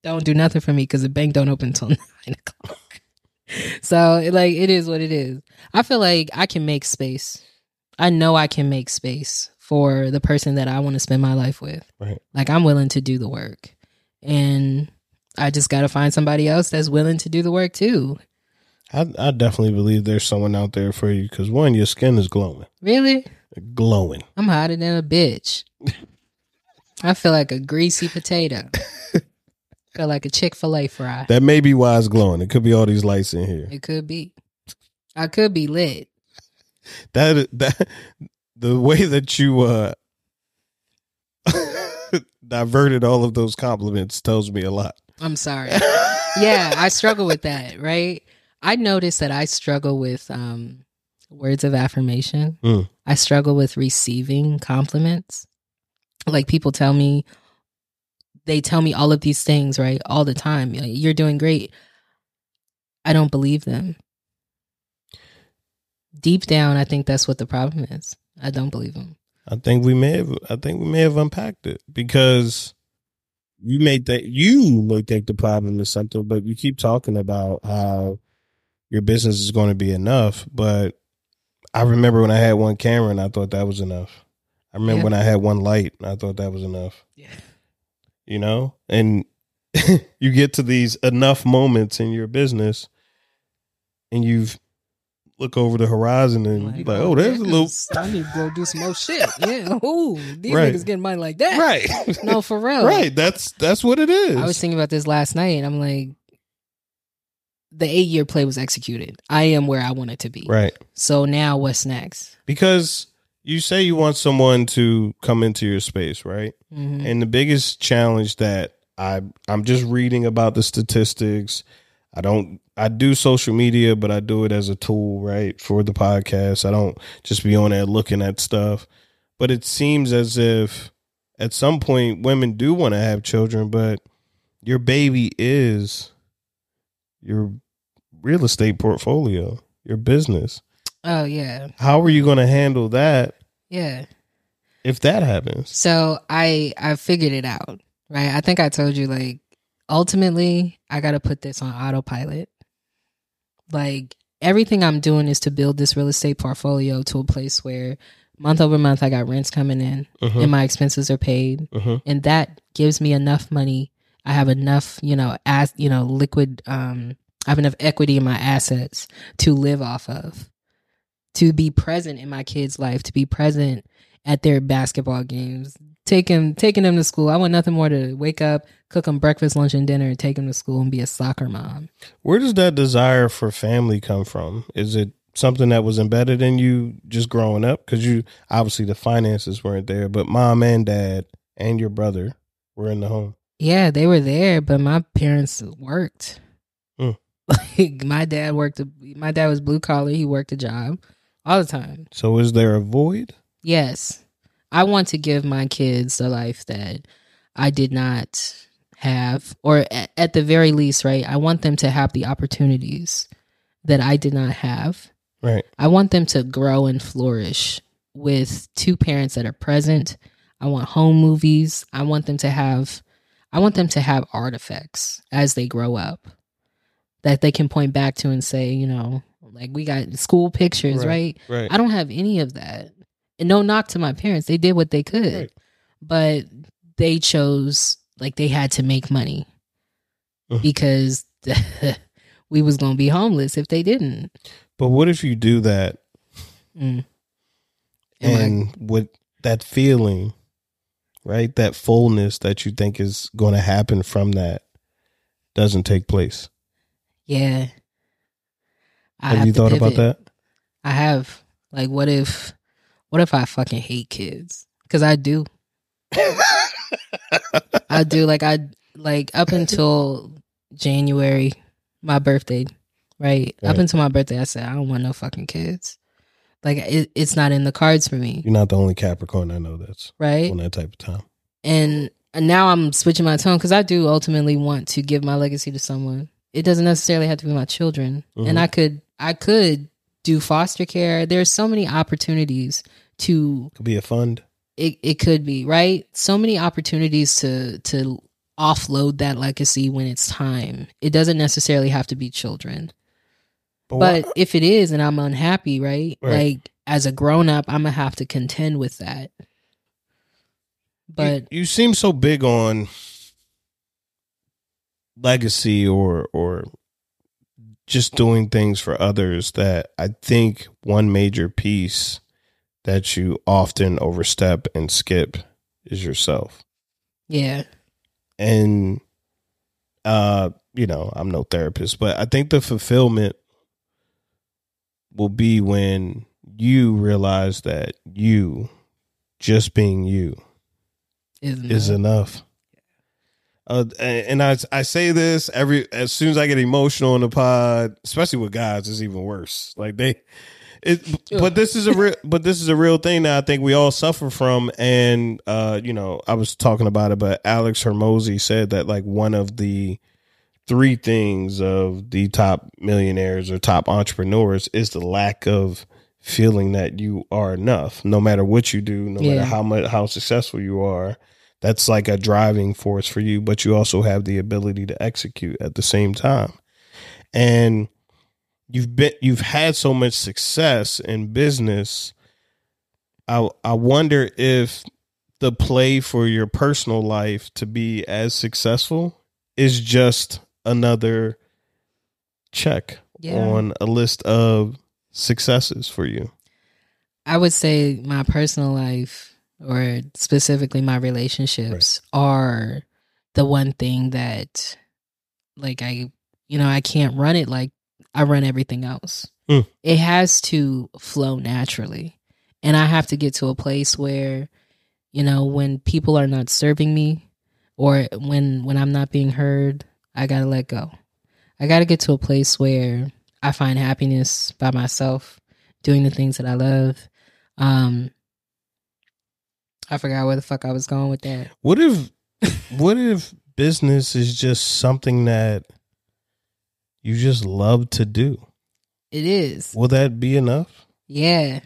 don't do nothing for me because the bank don't open until [LAUGHS] nine o'clock. So like it is what it is. I feel like I can make space. I know I can make space for the person that I want to spend my life with. Right. Like I'm willing to do the work. And I just got to find somebody else that's willing to do the work too. I, I definitely believe there's someone out there for you because one, your skin is glowing, Really? glowing. I'm hotter than a bitch. I feel like a greasy potato. [LAUGHS] feel like a Chick-fil-A fry. That may be why it's glowing. It could be all these lights in here. It could be. I could be lit. [LAUGHS] That that the way that you uh [LAUGHS] diverted all of those compliments tells me a lot. I'm sorry. [LAUGHS] yeah, I struggle with that, right? I notice that I struggle with um words of affirmation. Mm. I struggle with receiving compliments. Like people tell me they tell me all of these things, right? All the time. Like, You're doing great. I don't believe them. Deep down, I think that's what the problem is. I don't believe them. I think we may have I think we may have unpacked it because you may think you may think the problem is something, but you keep talking about how your business is going to be enough. But I remember when I had one camera and I thought that was enough. I remember Yeah. when I had one light and I thought that was enough. Yeah. You know? And [LAUGHS] you get to these enough moments in your business and you've look over the horizon and like, like oh, oh, there's a little I need to go do some more shit. [LAUGHS] Yeah. Ooh, these Right. niggas getting money like that. right. [LAUGHS] No, for real. Right. That's that's what it is. I was thinking about this last night and I'm like, the eight year play was executed. I am where I want it to be. right. So now what's next? Because you say you want someone to come into your space, right? Mhm. And the biggest challenge that I I'm just reading about the statistics. I don't I do social media, but I do it as a tool, right, for the podcast. I don't just be on there looking at stuff. But it seems as if at some point women do want to have children, but your baby is your real estate portfolio, your business. Oh yeah. How are you going to handle that Yeah. if that happens? So I I figured it out. Right. I think I told you like ultimately I gotta put this on autopilot. Like everything I'm doing is to build this real estate portfolio to a place where month over month I got rents coming in Mhm. and my expenses are paid. Mhm. and that gives me enough money. I have enough, you know, as you know, liquid. Um, I have enough equity in my assets to live off of, to be present in my kids' life, to be present at their basketball games, taking taking them to school. I want nothing more to wake up, cook them breakfast, lunch, and dinner, and take them to school and be a soccer mom. Where does that desire for family come from? Is it something that was embedded in you just growing up? Because you obviously the finances weren't there, but mom and dad and your brother were in the home. Yeah, they were there, but my parents worked. Hmm. [LAUGHS] Like my dad worked. A, my dad was blue collar. He worked a job all the time. So is there a void? Yes. I want to give my kids a life that I did not have, or at, at the very least, right? I want them to have the opportunities that I did not have. Right. I want them to grow and flourish with two parents that are present. I want home movies. I want them to have I want them to have artifacts as they grow up that they can point back to and say, you know, like we got school pictures, Right. right? Right. I don't have any of that. And no knock to my parents. They did what they could. Right. But they chose like they had to make money because [LAUGHS] we was going to be homeless if they didn't. But what if you do that Mm. I- and with that feeling, right? That fullness that you think is going to happen from that doesn't take place. Yeah. I Have, you to thought about that? I have. Like, what if, what if I fucking hate kids? Because I do. [LAUGHS] I do. Like, I like up until January, my birthday, right? Up until my birthday, I said I don't want no fucking kids. Like, it, it's not in the cards for me, You're not the only Capricorn I know that's right? on that type of time. and and now I'm switching my tone because I do ultimately want to give my legacy to someone. It doesn't necessarily have to be my children, Mhm. and I could I could do foster care. There's so many opportunities to Could be a fund. it. It could be right. So many opportunities to to offload that legacy when it's time. It doesn't necessarily have to be children, why- but if it is, and I'm unhappy, right? Right. Like as a grown up, I'm gonna have to contend with that. But you, you seem so big on legacy or or just doing things for others that I think one major piece that you often overstep and skip is yourself. yeah, And uh you know, I'm no therapist, but I think the fulfillment will be when you realize that you just being you isn't is enough. Uh, and I I say this every as soon as I get emotional in the pod, especially with guys, it's even worse. Like they, it. But this is a real, but this is a real thing that I think we all suffer from. And uh, you know, I was talking about it, but Alex Hormozi said that like one of the three things of the top millionaires or top entrepreneurs is the lack of feeling that you are enough, no matter what you do, no Yeah. matter how much how successful you are that's like a driving force for you but you also have the ability to execute at the same time. And you've been you've had so much success in business. I i wonder if the play for your personal life to be as successful is just another check Yeah. on a list of successes for you. I would say my personal life, or specifically my relationships, are the one thing that, like, I, you know, I can't run it like I run everything else. Mm. It has to flow naturally. And I have to get to a place where, you know, when people are not serving me or when when I'm not being heard, I got to let go. I got to get to a place where I find happiness by myself doing the things that I love. Um I forgot where the fuck I was going with that. What if what if business is just something that you just love to do? It is. Will that be enough? Yeah.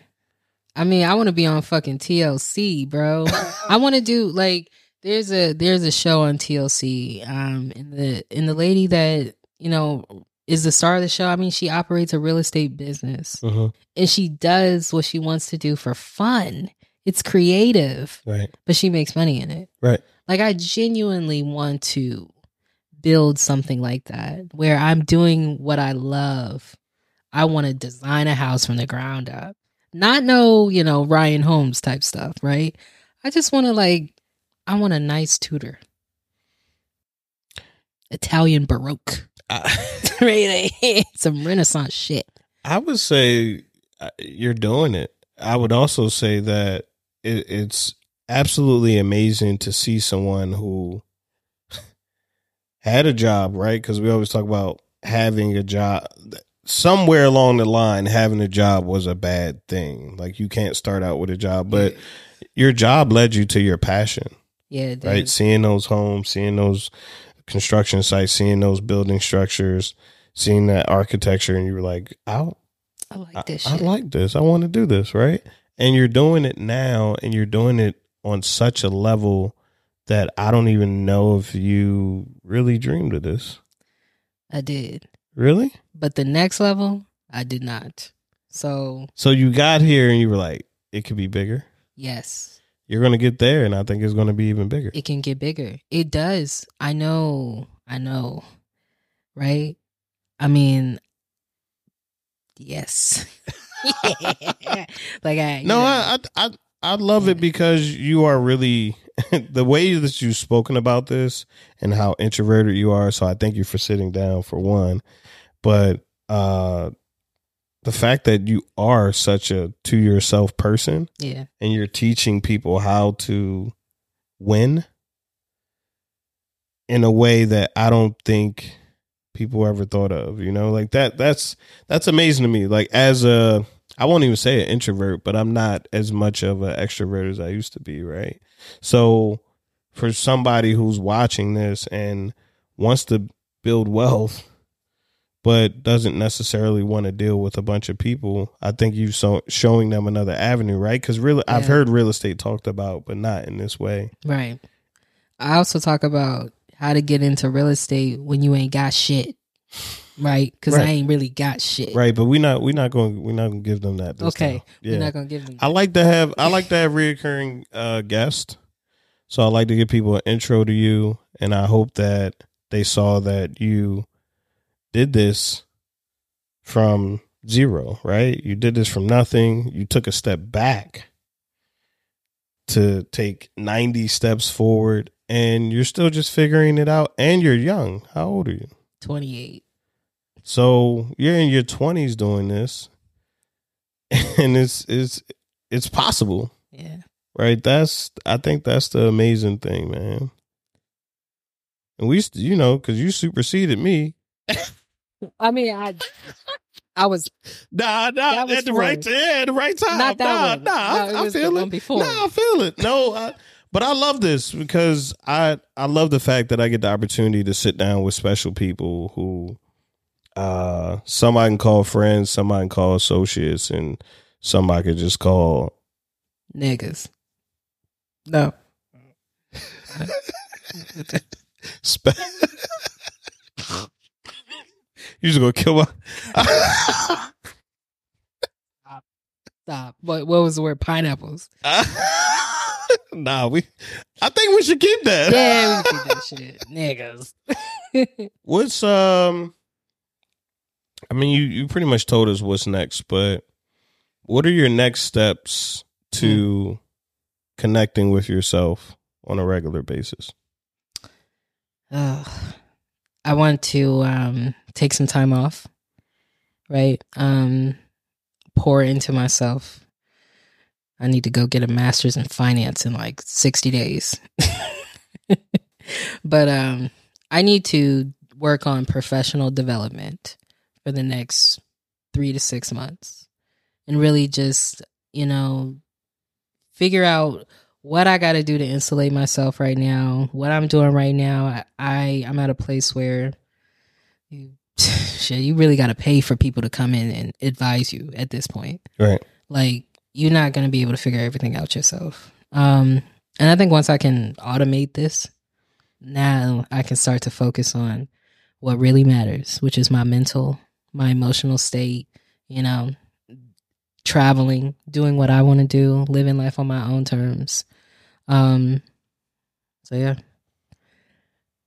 I mean, I want to be on fucking TLC, bro. [LAUGHS] I want to do like there's a there's a show on TLC um and the and the lady that, you know, is the star of the show. I mean, she operates a real estate business Mm-hmm. and she does what she wants to do for fun. It's creative. Right. but she makes money in it. Right. Like I genuinely want to build something like that where I'm doing what I love. I want to design a house from the ground up. Not no, you know, Ryan Homes type stuff, right? I just want to like I want a nice Tudor. Italian baroque. I, [LAUGHS] right? [LAUGHS] Some renaissance shit. I would say uh, you're doing it. I would also say that it, it's absolutely amazing to see someone who [LAUGHS] had a job, right? Because we always talk about having a job. Somewhere along the line, having a job was a bad thing. Like you can't start out with a job, but your job led you to your passion, Yeah, right? Seeing those homes, seeing those construction sites, seeing those building structures, seeing that architecture, and you were like, I, I like this I shit. like this. I want to do this, right? And you're doing it now, and you're doing it on such a level that I don't even know if you really dreamed of this. I did. Really? But the next level, I did not. So So you got here and you were like, it could be bigger. Yes. You're going to get there, and I think it's going to be even bigger. It can get bigger. It does. I know. I know. Right? I mean, yes. [LAUGHS] [LAUGHS] like I No, I, I I I love it because you are really [LAUGHS] the way that you've spoken about this and how introverted you are. So I thank you for sitting down for one, but uh, the fact that you are such a to yourself person yeah. and you're teaching people how to win in a way that I don't think people ever thought of. You know, like that. That's that's amazing to me. Like as a, I won't even say an introvert, but I'm not as much of an extrovert as I used to be. Right. So for somebody who's watching this and wants to build wealth but doesn't necessarily want to deal with a bunch of people i think you so showing them another avenue right because really i've heard real estate talked about but not in this way Right. I also talk about how to get into real estate when you ain't got shit. Right? Because Right. I ain't really got shit. right but we're not we're not going we're not going to give them that Okay. time. We're yeah not gonna give them i like to have i like to have reoccurring uh guests so i like to give people an intro to you and i hope that they saw that you did this from zero, right? You did this from nothing. You took a step back to take 90 steps forward and you're still just figuring it out and you're young. How old are you? twenty eight. So, you're in your 20s doing this [LAUGHS] and it's it's it's possible, Yeah. right? That's I think that's the amazing thing, man. And we, you know, because you superseded me. I mean I I was Nah, That nah, was at the one. right time, at the right time. not that nah, one. Nah, No, I, it I feel it. before. Nah, I feel it. No, I, but I love this because I I love the fact that I get the opportunity to sit down with special people who, uh, some I can call friends, some I can call associates, and some I could just call. niggas. No. Spe- you just gonna kill my. Stop. What what was the word? Pineapples. [LAUGHS] [LAUGHS] nah, we. I think we should keep that. Yeah, we [LAUGHS] keep that shit. Niggas. [LAUGHS] What's um I mean you you pretty much told us what's next, but what are your next steps to connecting with yourself on a regular basis? Ugh. I want to um take some time off. Right? Um pour into myself. I need to go get a master's in finance in like 60 days. [LAUGHS] but um I need to work on professional development for the next 3 to 6 months and really just, you know, figure out what I got to do to insulate myself right now, what I'm doing right now. I, I I'm at a place where you [SIGHS] shit, you really got to pay for people to come in and advise you at this point. Right. Like you're not going to be able to figure everything out yourself. Um and I think once I can automate this, now I can start to focus on what really matters, which is my mental, my emotional state, you know, traveling, doing what I want to do, living life on my own terms. Um so yeah.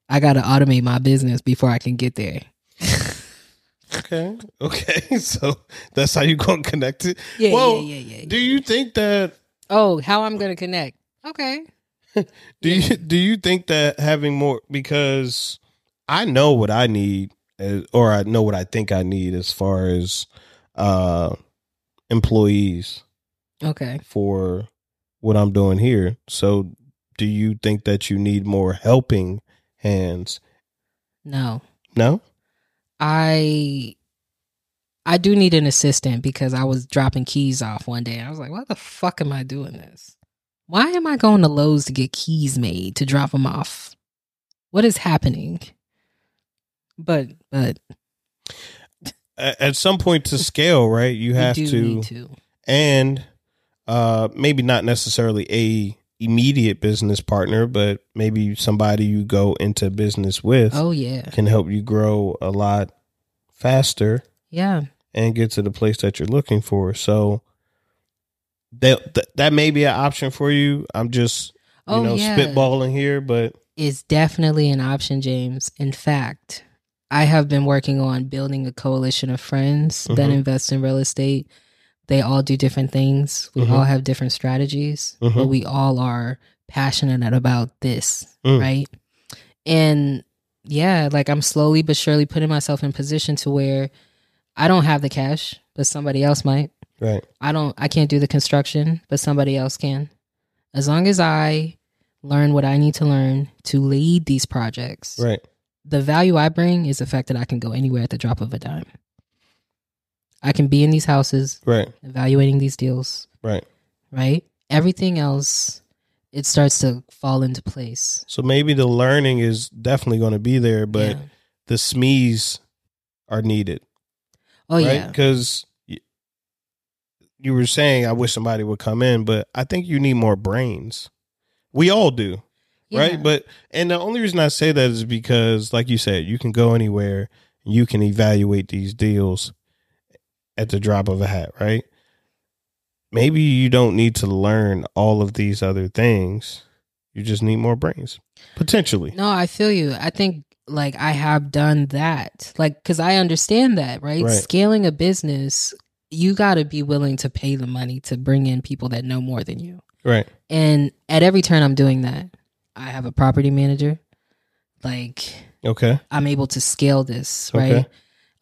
I got to automate my business before I can get there. Okay. Okay. [LAUGHS] So that's how you gonna connect it. Yeah, Well, yeah, yeah, yeah. Do you think that Oh, how I'm going to connect. Okay. [LAUGHS] do you do you think that having more because I know what I need uh, or I know what I think I need as far as uh employees Okay. for what I'm doing here. So do you think that you need more helping hands? No. No? I I do need an assistant because I was dropping keys off one day. I was like, "Why the fuck am I doing this? Why am I going to Lowe's to get keys made to drop them off? What is happening?" But but At some point to scale, right? You have to, to. and uh maybe not necessarily a immediate business partner, but maybe somebody you go into business with Oh yeah, can help you grow a lot faster yeah. and get to the place that you're looking for. So that that, that may be an option for you. I'm just you Oh, know yeah. spitballing here, but it's definitely an option, James. In fact, I have been working on building a coalition of friends that Mhm. invest in real estate. They all do different things. We Mhm. all have different strategies, but Mhm. we all are passionate about this, Mm. right? And yeah, like I'm slowly but surely putting myself in position to where I don't have the cash, but somebody else might. right, I don't I can't do the construction, but somebody else can. As long as I learn what I need to learn to lead these projects. right, The value I bring is the fact that I can go anywhere at the drop of a dime. I can be in these houses right, evaluating these deals, right. right? Everything else it starts to fall into place. So maybe the learning is definitely going to be there, but Yeah. the SMEs are needed, oh right? yeah. Because you were saying, I wish somebody would come in, but I think you need more brains. We all do. Yeah. right? But and the only reason I say that is because, like you said, you can go anywhere, you can evaluate these deals at the drop of a hat, right? Maybe you don't need to learn all of these other things. You just need more brains, potentially. No, I feel you. I think like I have done that. Like cuz I understand that, right? Right. Scaling a business, you got to be willing to pay the money to bring in people that know more than you. Right, And at every turn I'm doing that. I have a property manager. Like okay, I'm able to scale this, Okay.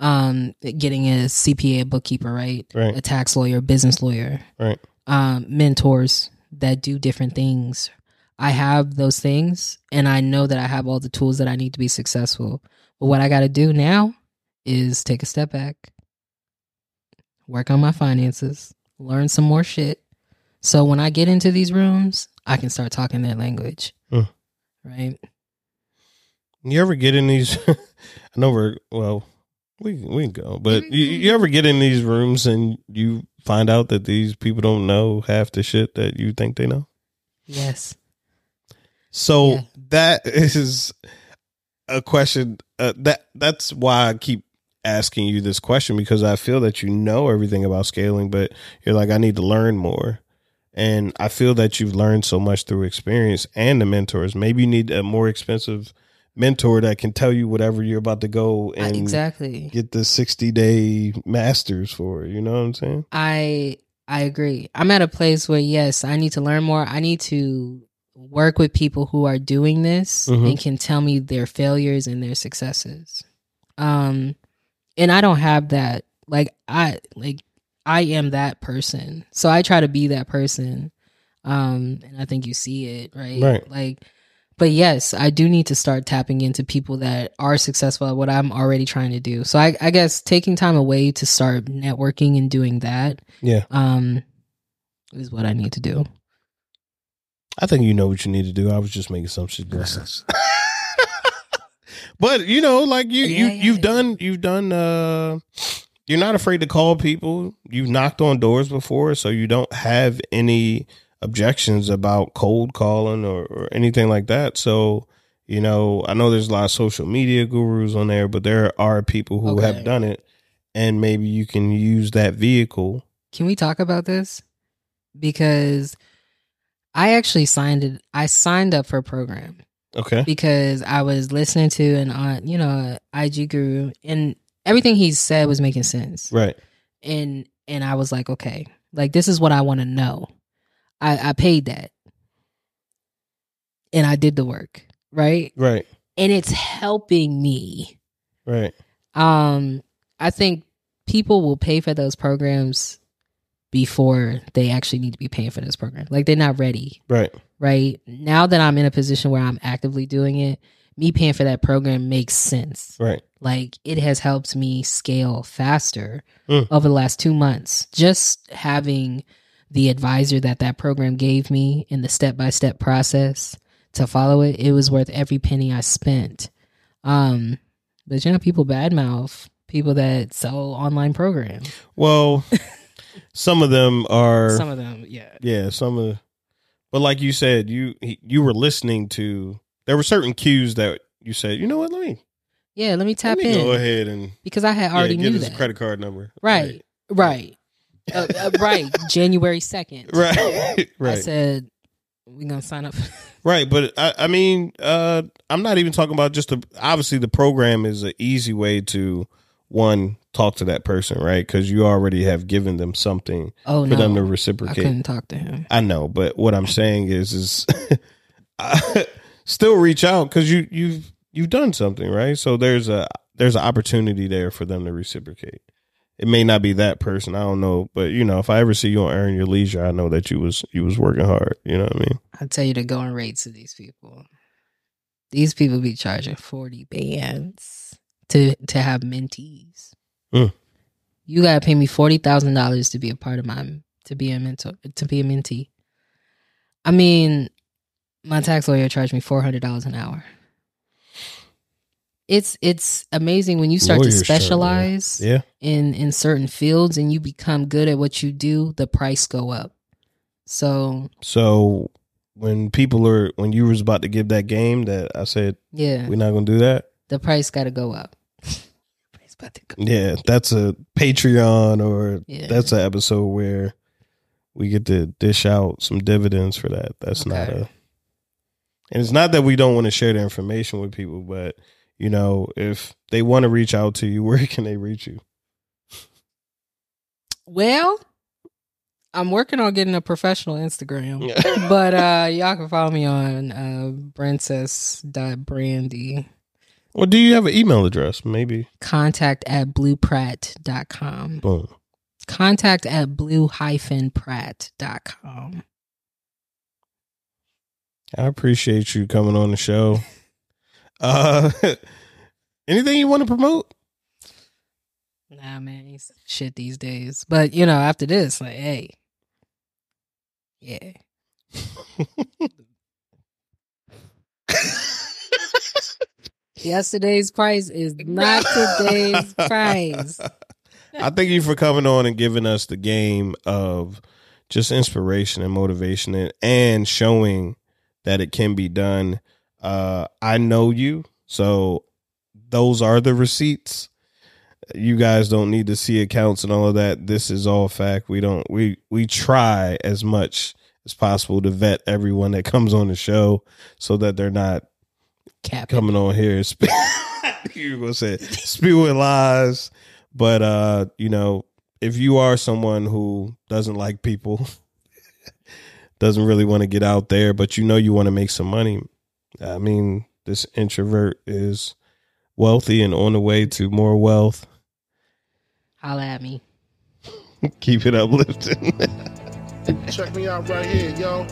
Um getting a CPA, a bookkeeper, right? Right. A tax lawyer, business lawyer. Right. Um mentors that do different things. I have those things and I know that I have all the tools that I need to be successful. But what I got to do now is take a step back, work on my finances, learn some more shit. So when I get into these rooms, I can start talking their language. Hmm. Right? you ever get in these? [LAUGHS] I know we're well, we we can go, but you, you ever get in these rooms and you find out that these people don't know half the shit that you think they know? Yes. So Yeah. that is a question uh, that that's why I keep asking you this question because I feel that you know everything about scaling, but you're like I need to learn more. And I feel that you've learned so much through experience and the mentors. Maybe you need a more expensive mentor that can tell you whatever you're about to go Uh, and exactly. get the 60 day masters for. You know what I'm saying? I I agree. I'm at a place where yes, I need to learn more. I need to work with people who are doing this Mhm. and can tell me their failures and their successes. Um and I don't have that. Like I like I am that person. So I try to be that person. Um and I think you see it, right? Right. Like but yes, I do need to start tapping into people that are successful at what I'm already trying to do. So I, I guess taking time away to start networking and doing that Yeah. um is what I need to do. I think you know what you need to do. I was just making some suggestions. [LAUGHS] but you know, like you you Yeah, yeah, you've yeah. done you've done uh you're not afraid to call people. You've knocked on doors before, so you don't have any objections about cold calling or, or anything like that. So, you know, I know there's a lot of social media gurus on there, but there are people who Okay. have done it and maybe you can use that vehicle. Can we talk about this? Because I actually signed it I signed up for a program Okay. because I was listening to an on you know IG guru and everything he said was making sense. Right. and and I was like, okay, like this is what I want to know. I I paid that, and I did the work, right? Right. And it's helping me. Right. Um, I think people will pay for those programs before they actually need to be paying for this program. Like they're not ready, Right. right? Now that I'm in a position where I'm actively doing it, me paying for that program makes sense. Right. Like it has helped me scale faster Mm. over the last two months. Just having the advisor that that program gave me in the step by step process to follow it, it was worth every penny I spent. Um, but you know, people badmouth people that sell online programs. Well, [LAUGHS] some of them are Some of them, yeah, yeah, some of but like you said, you you were listening to there were certain cues that you said, you know what, let me yeah. Let me tap let me in go ahead and because I had already get knew that. credit card number. Right, right. Uh, uh, right, January second. [LAUGHS] right, [LAUGHS] right. I said we're gonna sign up. [LAUGHS] right. But I, I mean, uh, I'm not even talking about just the. Obviously, the program is an easy way to one talk to that person, right? Because you already have given them something Oh for no, them to I reciprocate. couldn't talk to him. I know, but what I'm saying is, is still reach out because you you've you've done something, right? So there's a there's an opportunity there for them to reciprocate. It may not be that person, I don't know, but you know, if I ever see you on Earn Your Leisure, I know that you was you was working hard. You know what I mean? I tell you to go and rates to these people. These people be charging forty bands to to have mentees. Mm. You gotta pay me forty thousand dollars to be a part of my to be a mentor to be a mentee. I mean, my tax lawyer charged me four hundred dollars an hour. It's it's amazing when you start Lawyers to yeah. specialize Yeah. in in certain fields and you become good at what you do, the price go up. So So when people are when you was about to give that game that I said yeah, we're not gonna do that. the price got [LAUGHS] to go up. about to go. Yeah, that's a Patreon or Yeah. that's an episode where we get to dish out some dividends for that. That's not Okay. a and it's not that we don't want to share the information with people, but you know, if they want to reach out to you, [LAUGHS] where can they reach you? Well, I'm working on getting a professional Instagram, [LAUGHS] but uh y'all can follow me on uh princess.brandy. Well, do you have an email address? Maybe. Contact at blueprat.com. Boom. Contact at blue-prat.com. I appreciate you coming on the show. Uh [LAUGHS] anything you want to promote? Nah, man, he's shit these days. But you know, after this, like, hey, yeah. [LAUGHS] Yesterday's price is not today's [LAUGHS] price. I thank you for coming on and giving us the game of just inspiration and motivation and, and showing that it can be done. Uh, I know you, so those are the receipts. You guys don't need to see accounts and all of that. This is all fact. We don't we we try as much as possible to vet everyone that comes on the show so that they're not Cap. coming on here and spe- [LAUGHS] you gonna say spewing lies but uh you know if you are someone who doesn't like people [LAUGHS] doesn't really want to get out there but you know you want to make some money i mean this introvert is wealthy and on the way to more wealth Holla at me. [LAUGHS] keep it uplifting Check me out right here, yo.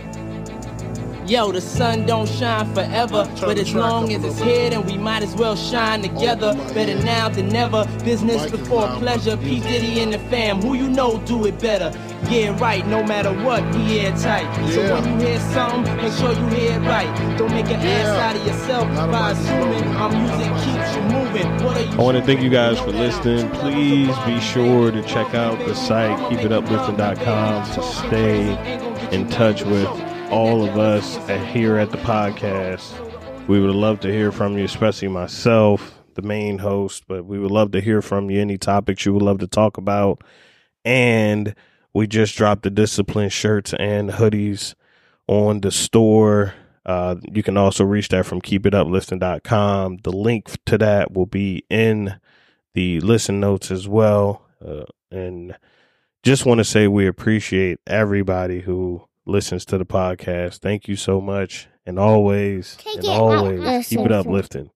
Yo, the sun don't shine forever, but as long as it's here, then we might as well shine together. Oh, Better now than never. Business before pleasure. P Diddy and the fam, who you know do it better. Yeah, right. No matter what, we airtight. So when you hear something, make sure you hear it right. Don't make an ass out of yourself Lot by mics assuming our music keeps you moving. What are you? I want to thank you guys for listening. Please be sure to check out the site, keepituplifting.com, to stay in touch with all of us here at the podcast. We would love to hear from you, especially myself, the main host, but we would love to hear from you any topics you would love to talk about. And we just dropped the discipline shirts and hoodies on the store. Uh, you can also reach that from keepituplifting.com. The link to that will be in the listen notes as well. Uh, and just want to say we appreciate everybody who listens to the podcast. Thank you so much. And always, Take and always keep it uplifting.